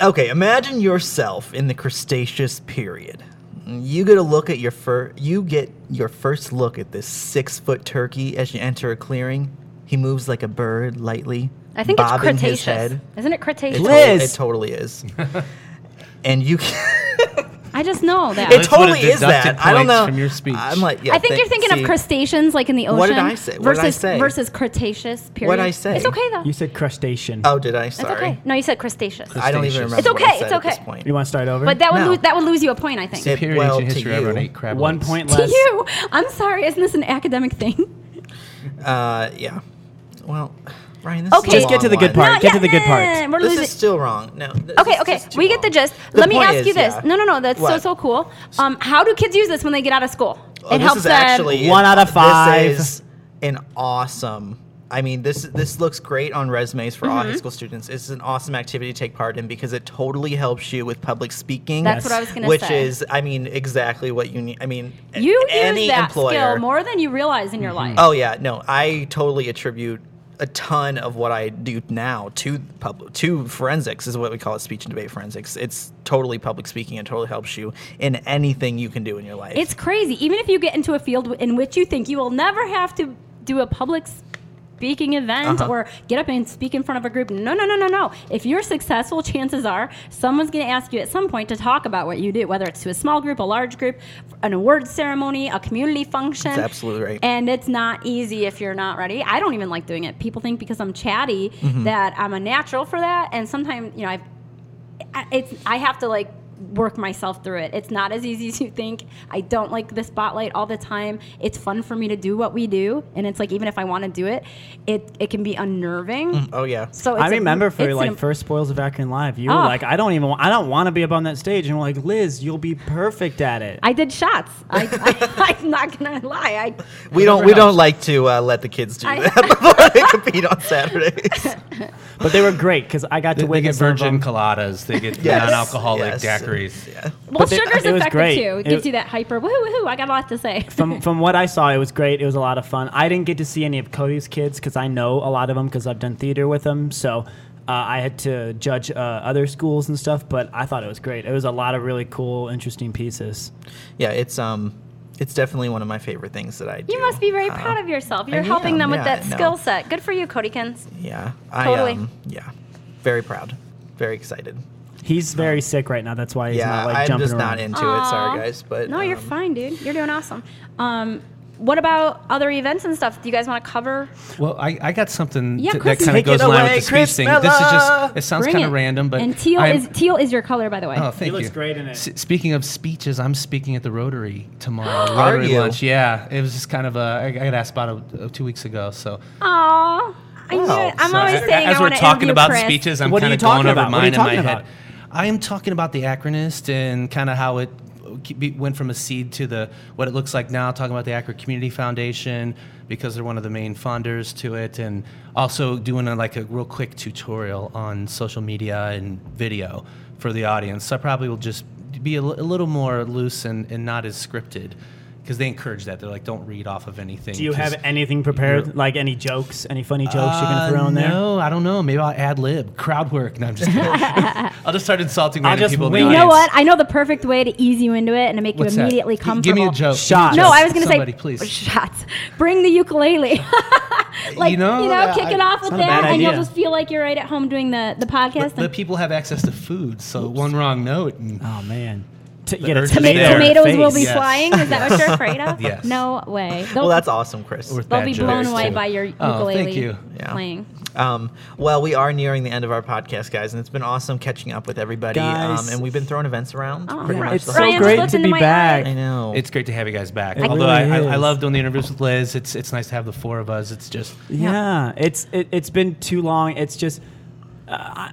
Okay, imagine yourself in the Cretaceous period. You get a look at your fir- you get your first look at this six foot turkey as you enter a clearing. He moves like a bird, lightly,
I think it's
bobbing his
Cretaceous.
head.
Isn't it
It,
Cretaceous?
Liz!
totally, it totally is. and you, can,
I just know that.
it
Liz would've
totally is
deducted
that. I don't
points
know.
from your speech.
I'm like, yeah.
I think
thi-
you're thinking
see,
of crustaceans, like in the ocean.
What did I say? What
Versus,
did I say?
Versus Cretaceous period.
What'd I say?
It's okay though.
you said crustacean.
Oh, did I?
it's
Sorry.
okay. No, you said crustaceous.
I don't even remember.
It's
what I
okay,
said
it's
at this
okay.
point.
You want to start over?
But that would
No.
lose that would lose you a point, I think.
It-
Period
well,
in
to
history ever
you.
ate crab
One
legs.
point
to
less.
you. I'm sorry. Isn't this an academic thing?
Uh, yeah. Well, Ryan, this
Okay.
is
Just get to the good
one.
part.
Not
get to the good part.
Nah, We're
This
losing.
is still wrong. No.
Okay, okay,
just too
we get the gist.
The
Let me ask
is,
you this.
yeah.
No, no, no, that's so
What?
so cool. Um, how do kids use this when they get out of school?
Oh,
it
this
helps
is
them.
actually
One out of five.
This is an awesome. I mean, this this looks great on resumes for all
Mm-hmm.
high school students. It's an awesome activity to take part in because it totally helps you with public speaking.
That's what I was gonna
which
say.
is, I mean, exactly what you need. I mean, a-
you
any
use that
employer.
skill more than you realize in your life.
Oh yeah, no, I totally attribute a ton of what I do now to public to forensics is what we call it speech and debate forensics. It's totally public speaking and totally helps you in anything you can do in your life.
It's crazy. Even if you get into a field in which you think you will never have to do a public speaking event
Uh-huh.
or get up and speak in front of a group. No, no, no, no, no. If you're successful, chances are someone's going to ask you at some point to talk about what you do, whether it's to a small group, a large group, an award ceremony, a community function.
That's absolutely right.
And it's not easy if you're not ready. I don't even like doing it. People think because I'm chatty
Mm-hmm.
that I'm a natural for that, and sometimes you know I've it's I have to like work myself through it. It's not as easy as you think. I don't like the spotlight all the time. It's fun for me to do what we do, and it's like even if I want to do it, it it can be unnerving.
Oh yeah.
So it's
I
a-
remember for
it's
like
an-
first spoils of Akron Live, you were
Oh.
like, I don't even, I don't want to be up on that stage, and we're like, Liz, you'll be perfect at it.
I did shots. I, I, I'm not gonna lie. I
We don't we
helps.
don't like to uh, let the kids do
I-
that before they compete on Saturdays.
but they were great because I got
They,
to
they get virgin coladas. They get
Yes,
non-alcoholic
yes.
Daiquiris.
Yeah.
well,
But they-
sugar's
it
effective
great.
too. It
It-
gives you that hyper woohoo woohoo. I got a lot to say.
from from what I saw, it was great. It was a lot of fun. I didn't get to see any of Cody's kids because I know a lot of them because I've done theater with them. So uh, I had to judge uh, other schools and stuff. But I thought it was great. It was a lot of really cool, interesting pieces.
Yeah, it's um it's definitely one of my favorite things that I do.
You must be very
Uh,
proud of yourself. You're
I
helping
am,
them with
yeah,
that
no.
skill set. Good for you, Codykins.
Yeah. I
Totally.
um yeah. Very proud. Very excited.
He's very sick right now. That's why he's
yeah,
not like
I'm
jumping
just not
around.
into it. Sorry
Aw.
guys, but
no, you're
um,
fine, dude. You're doing awesome. Um, what about other events and stuff? Do you guys want to cover?
Well, I, I got something
Yeah,
t-
Chris,
that kind of
take it
goes along
away,
with the
Chris
speech thing. This is just it sounds
Bring
kind of
it.
random, but
and teal
I'm-
is teal is your color, by the way.
Oh, thank
looks
you.
great in it.
S- speaking of speeches, I'm speaking at the Rotary tomorrow.
Are
Rotary
you?
lunch. Yeah, it was just kind of a. I I got asked about it uh, two weeks ago. So,
Aw, I knew
Wow.
it. I'm
So
always
a-
saying
as
I
we're
wanna
talking
interview
about
Chris.
speeches, I'm
What are
kind
you
of going
talking
over
about? What are you
mine in my
talking
head. I am talking about the Akronist and kind of how it went from a seed to the what it looks like now. Talking about the Akron Community Foundation because they're one of the main funders to it, and also doing a, like a real quick tutorial on social media and video for the audience. So I probably will just be a, a little more loose and, and not as scripted because they encourage that. They're like, don't read off of anything.
Do you have anything prepared? Like any jokes, any funny jokes you're gonna
uh,
throw in there?
No, I don't know. Maybe I'll ad lib, crowd work. No, I'm just kidding. I'll just start insulting
I'll
random
just
people. in the
You
it.
know what? I know the perfect way to ease you into it and to make
What's
you
that?
immediately
G-
comfortable.
Give me a joke.
Shots.
No, I was gonna
Somebody,
say
please.
shots. Bring the ukulele. like
You know, uh,
kick it off with that, and you'll just feel like you're right at home doing the the podcast.
But, but people have access to food, so one wrong note. And
Oh man, T-
The
get a tomato
there.
in the
tomatoes will be
Yes.
flying. Is that what you're afraid of?
Yes.
No way. They'll,
Well, that's awesome, Chris.
With
they'll
bad
be
jokes,
blown away
too.
by your
Oh,
ukulele
thank you.
Yeah.
playing.
Um, well, we are nearing the end of our podcast, guys, and it's been awesome catching up with everybody.
Guys.
Um, and we've been throwing events around
Oh,
pretty
Yeah,
much
it's so
Ryan's
great to be back.
eye.
I know.
It's great to have you guys back.
It
Although
really
I, I, I love doing the interviews with Liz. It's it's nice to have the four of us. It's just
Yeah, it's it, it's been too long. It's just uh,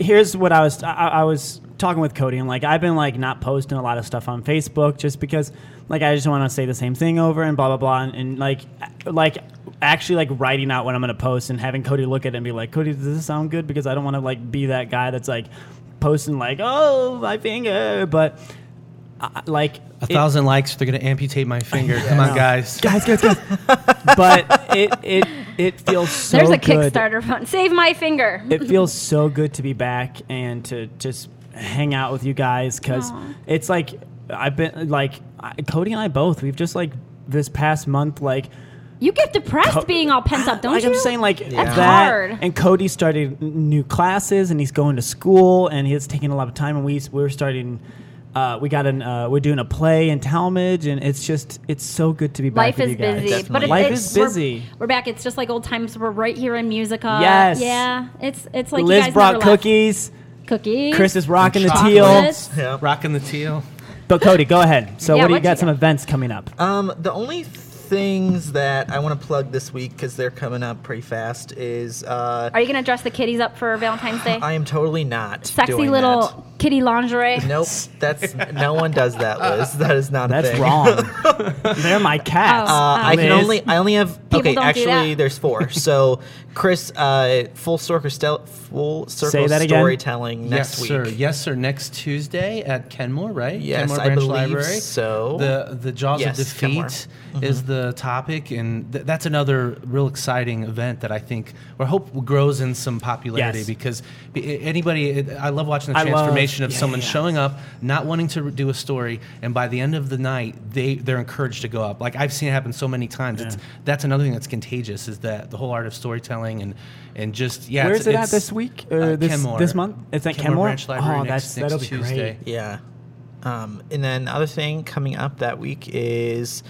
here's what I was I, I was talking with Cody and like I've been like not posting a lot of stuff on Facebook just because like I just want to say the same thing over and blah blah blah and, and like like actually like writing out what I'm gonna post and having Cody look at it and be like Cody does this sound good because I don't want to like be that guy that's like posting like oh my finger but uh, like
a
it-
thousand likes. They're gonna amputate my finger. Come on, guys.
guys guys guys but it it it feels so
There's a
good.
Kickstarter fund. Save my finger.
it feels so good to be back and to just hang out with you guys because it's like I've been like I- Cody and I both we've just like this past month like
You get depressed
Co-
being all pent up, don't
like
you?
I'm saying like
That's
that
hard.
and Cody started n- new classes and he's going to school and he's taking a lot of time and we we're starting uh, we got an uh, we're doing a play in Tallmadge and it's just it's so good to be back
Life
with
is
you guys.
busy,
Definitely.
but it,
Life
it's,
is
we're-
busy.
We're, back. It's just like old times. We're right here in Musica.
Yes.
Yeah. It's it's like you
Liz
guys
brought
never left.
cookies.
Cookies.
Chris is rocking the teal.
Chocolates.
Yeah.
Rocking the teal.
But Cody, go ahead. So
Yeah,
what do you
what
got?
you
Some
got?
events coming up.
Um, the only things that I want to plug this week because they're coming up pretty fast is uh,
Are you gonna dress the kitties up for Valentine's Day?
I am totally not
Sexy
doing
little
that.
kitty lingerie.
Nope, that's no one does that, Liz. That is not a
That's
thing.
wrong. They're my cats.
Oh.
Uh, I can
Liz.
only I only have
People
okay.
don't do
Actually,
that.
there's four. So, Chris, uh, full circle stel- full circle
Say that again.
storytelling next
yes,
week.
sir. Yes, sir. Next Tuesday at Kenmore, right?
Yes,
Kenmore
I
Branch
believe
Library.
so.
The the Jaws
Yes,
of
Kenmore.
Defeat is the topic, and th- that's another real exciting event that I think or hope grows in some popularity
Yes.
because be- anybody. It, I love watching the
I love-
transformation of
yeah,
someone
yeah.
showing up, not wanting to do a story, and by the end of the night, they they're encouraged to go up. Like I've seen it happen so many times. It's that's another thing that's contagious is that the whole art of storytelling and and just yeah.
Where
it's-
is it at this week?
uh,
or this,
Kenmore.
this month? It's at
Kenmore
Kenmore.
Branch Library
oh,
next-
that's
next
that'll be
Tuesday.
great.
Yeah. Um, and then other thing coming up that week is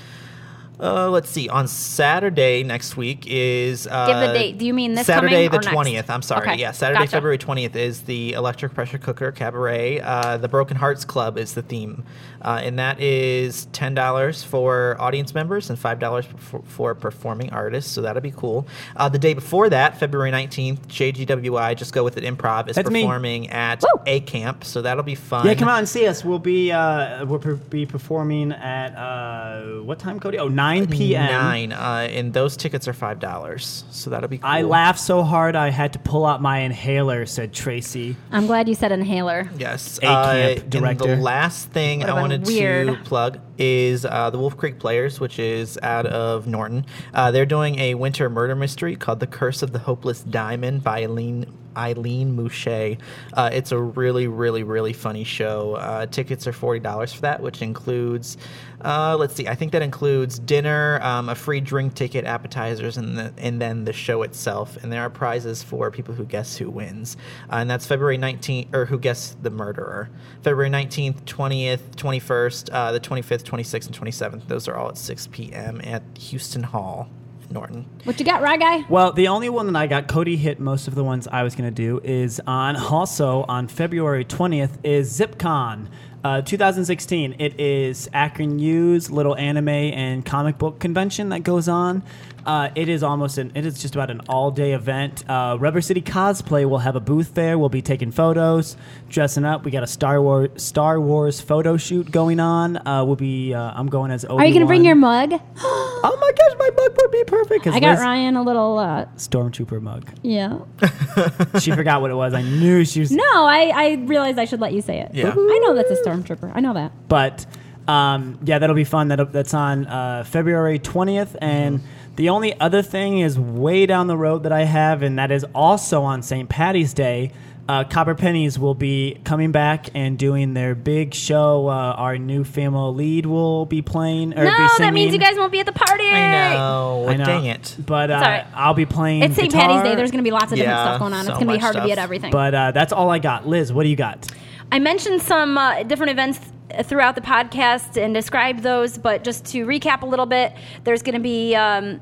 Uh, let's see. On Saturday next week is uh,
Give the date. Do you mean this
Saturday
coming
the
or next?
twentieth? I'm sorry.
Okay,
Yeah, Saturday,
gotcha.
February twentieth is the Electric Pressure Cooker Cabaret. Uh, the Broken Hearts Club is the theme, uh, and that is ten dollars for audience members and five dollars for, for performing artists. So that'll be cool. Uh, the day before that, February nineteenth, JGWI, just go with it. Improv is
That's me.
performing at
Woo!
A Camp, so that'll be fun.
Yeah, come out and see us. We'll be uh, we'll per- be performing at uh, what time, Cody? Oh, 9 p.m.
Nine, uh, and those tickets are five dollars, so that'll be. cool.
I laughed so hard I had to pull out my inhaler. Said Tracy.
I'm glad you said inhaler.
Yes.
A camp
uh, And the last thing
Would've
I
been
wanted to plug is uh, the Wolf Creek Players, which is out of Norton. Uh, they're doing a winter murder mystery called The Curse of the Hopeless Diamond by Eileen. Eileen Mouche. Uh, it's a really, really, really funny show. Uh, tickets are forty dollars for that, which includes, uh, let's see, I think that includes dinner, um, a free drink ticket, appetizers, and the, and then the show itself. And there are prizes for people who guess who wins, uh, and that's February nineteenth, or who guess the murderer. February nineteenth, twentieth, twenty first, uh, the twenty fifth, twenty sixth, and twenty seventh. Those are all at six p.m. at Houston Hall, Norton.
What you got, Rye Guy?
Well, the only one that I got, Cody hit most of the ones I was going to do, is on also on February 20th is ZipCon. Uh, 2016. It is Akron U's little anime and comic book convention that goes on. Uh, it is almost an. It is just about an all-day event. Uh, Rubber City Cosplay will have a booth there. We'll be taking photos, dressing up. We got a Star Wars Star Wars photo shoot going on. Uh, we'll be. Uh, I'm going as. Obi-Wan.
Are you gonna bring your mug?
Oh my gosh, my mug would be perfect.
I got
Liz-
Ryan a little. uh
Stormtrooper mug.
Yeah.
She forgot what it was. I knew she was.
No, I I realized I should let you say it.
Yeah.
I know that's a stormtrooper. I know that.
But um, yeah, that'll be fun. That that's on uh, February twentieth, and the only other thing is way down the road that I have, and that is also on St. Patty's Day. Uh, Copper Pennies will be coming back and doing their big show. Uh, our new female lead will be playing. Or
no,
be
that means you guys won't be at the party.
I know.
I know.
Dang it.
But uh,
It's all right.
I'll be playing.
It's St. Patty's Day. There's going to be lots of different
Yeah,
stuff going on.
so
it's going to be
much
hard to be at everything.
But uh, that's all I got. Liz, what do you got?
I mentioned some uh, different events throughout the podcast and describe those, but just to recap a little bit, there's going to be um,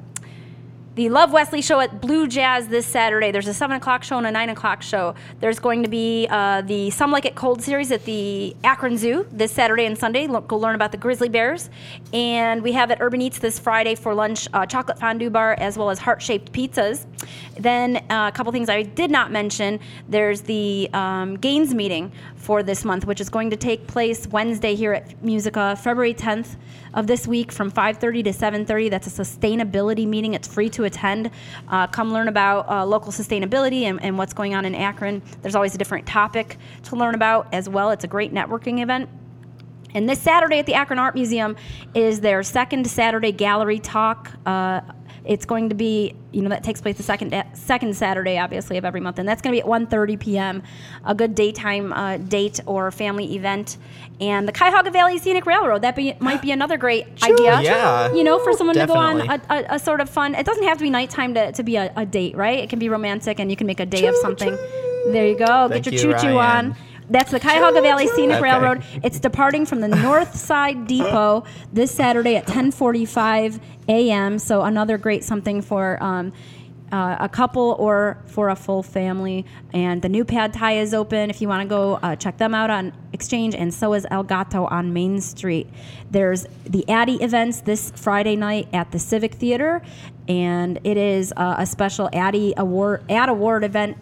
the Love Wesley show at Blue Jazz this Saturday. There's a 7 o'clock show and a 9 o'clock show. There's going to be uh, the Some Like It Cold series at the Akron Zoo this Saturday and Sunday. Go learn about the grizzly bears. And we have at Urban Eats this Friday for lunch uh, chocolate fondue bar as well as heart shaped pizzas. Then uh, a couple things I did not mention. There's the um, GAINS meeting for this month, which is going to take place Wednesday here at Musica, February 10th of this week from 5.30 to 7.30 that's a sustainability meeting. It's free to attend. Uh, come learn about uh, local sustainability and, and what's going on in akron. There's always a different topic to learn about as well. It's a great networking event. And this Saturday at the Akron Art Museum is their second Saturday gallery talk. Uh, it's going to be, you know, that takes place the second second Saturday, obviously, of every month, and that's going to be at 1:30 p.m. A good daytime uh, date or family event. And the Cuyahoga Valley Scenic Railroad that be, might be another great idea.
Yeah.
you know, for someone to go on a, a, a sort of fun. It doesn't have to be nighttime to, to be a, a date, right? It can be romantic, and you can make a day of something. There you go.
Thank
Get
you,
your choo choo
Ryan.
on. That's the Cuyahoga Valley Scenic
Okay.
Railroad. It's departing from the North Side Depot this Saturday at 10:45 a.m. So another great something for um, uh, a couple or for a full family. And the new Pad Thai is open if you want to go uh, check them out on Exchange, and so is El Gato on Main Street. There's the Addy events this Friday night at the Civic Theater, and it is uh, a special Addy Award Ad Award event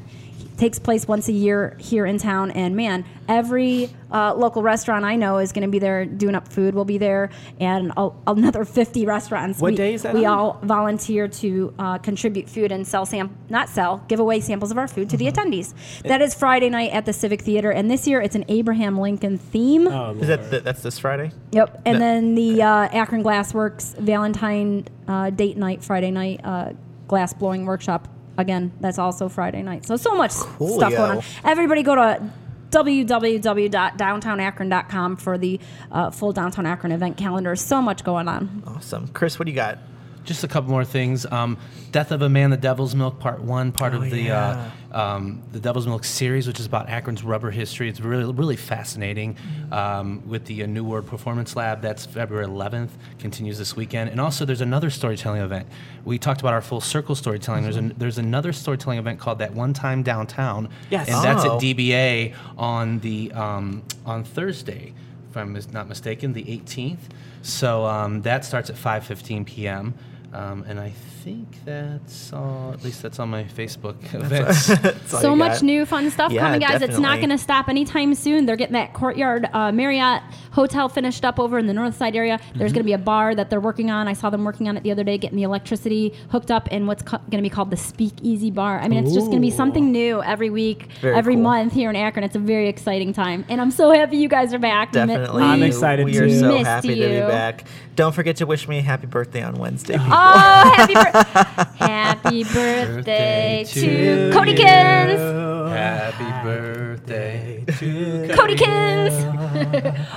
takes place once a year here in town and man every uh, local restaurant i know is going to be there doing up food We'll be there and a- another 50 restaurants
What
we,
day is that
we
on?
all volunteer to uh, contribute food and sell sam not sell give away samples of our food to the
Mm-hmm.
attendees that is friday night at the civic theater and this year it's an abraham lincoln theme
Oh,
Is that the, that's this Friday?
Yep. And
No.
then the uh, Akron Glassworks Valentine uh, date night, Friday night uh, glass blowing workshop. Again, that's also Friday night. So, so much stuff going on. Everybody go to www.downtownakron.com for the uh, full Downtown Akron event calendar. So much going on.
Awesome. Chris, what do you got?
Just a couple more things. Um, Death of a Man, The Devil's Milk, Part One, part
Oh,
of the
yeah.
uh, um, the Devil's Milk series, which is about Akron's rubber history. It's really really fascinating. Um, with the uh, New World Performance Lab, that's February 11th, continues this weekend. And also, there's another storytelling event. We talked about our full circle storytelling. There's an, there's another storytelling event called That One Time Downtown.
Yes.
and that's
Oh.
at DBA on the um, on Thursday, if I'm not mistaken, the 18th. So um, that starts at 5:15 p.m. Um, and I think that's all, at least that's on my Facebook events.
That's
so much
got.
new fun stuff
Yeah,
coming, guys. It's not going to stop anytime soon. They're getting that Courtyard uh, Marriott Hotel finished up over in the North Side area.
Mm-hmm.
There's going to be a bar that they're working on. I saw them working on it the other day, getting the electricity hooked up in what's co- going to be called the Speakeasy Bar. I mean, it's just going to be something new every week,
Very
every
cool.
month here in Akron. It's a very exciting time, and I'm so happy you guys are back.
Definitely.
I'm
we-
excited
We are so
Missed
happy to be back. Don't forget to wish me a happy birthday on Wednesday. people.
Oh, happy, bir- happy birthday to
to
Codykins!
Happy birthday to
Codykins!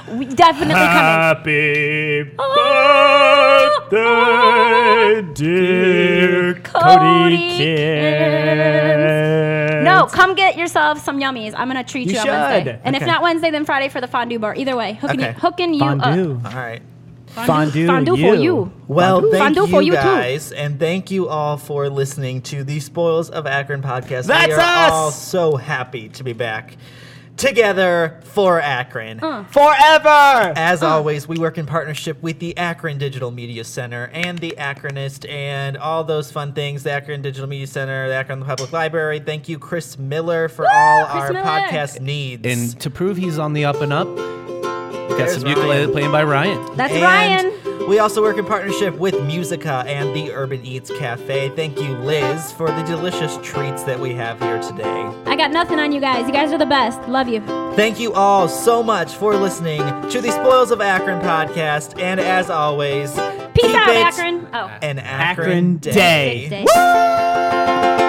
we definitely coming.
Happy
Oh,
birthday, oh. dear
Cody
Cody
Kins. No, come get yourself some yummies. I'm gonna treat you,
You
on
should.
Wednesday. And if not Wednesday, then Friday for the fondue bar. Either way, hooking,
Okay.
you, hooking you
Fondue.
up.
All right.
Fondue
Fondue for
you.
you.
Well,
Fondue.
thank
Fondue
you,
for you, too.
guys, and thank you all for listening to the Spoils of Akron podcast.
That's
we are
us!
all so happy to be back together for Akron.
Uh.
Forever.
As always, we work in partnership with the Akron Digital Media Center and the Akronist and all those fun things. The Akron Digital Media Center, the Akron Public Library. Thank you, Chris Miller, for all
Chris
our
Miller.
podcast needs.
And to prove he's on the up and up, got
There's
some ukulele
Ryan.
playing by Ryan.
That's
And
Ryan.
We also work in partnership with Musica and the Urban Eats Cafe. Thank you, Liz, for the delicious treats that we have here today.
I got nothing on you guys. You guys are the best. Love you.
Thank you all so much for listening to the Spoils of Akron podcast. And as always,
Peace
keep
out,
it
Akron. Oh.
An Akron,
Akron
day.
day.
Day.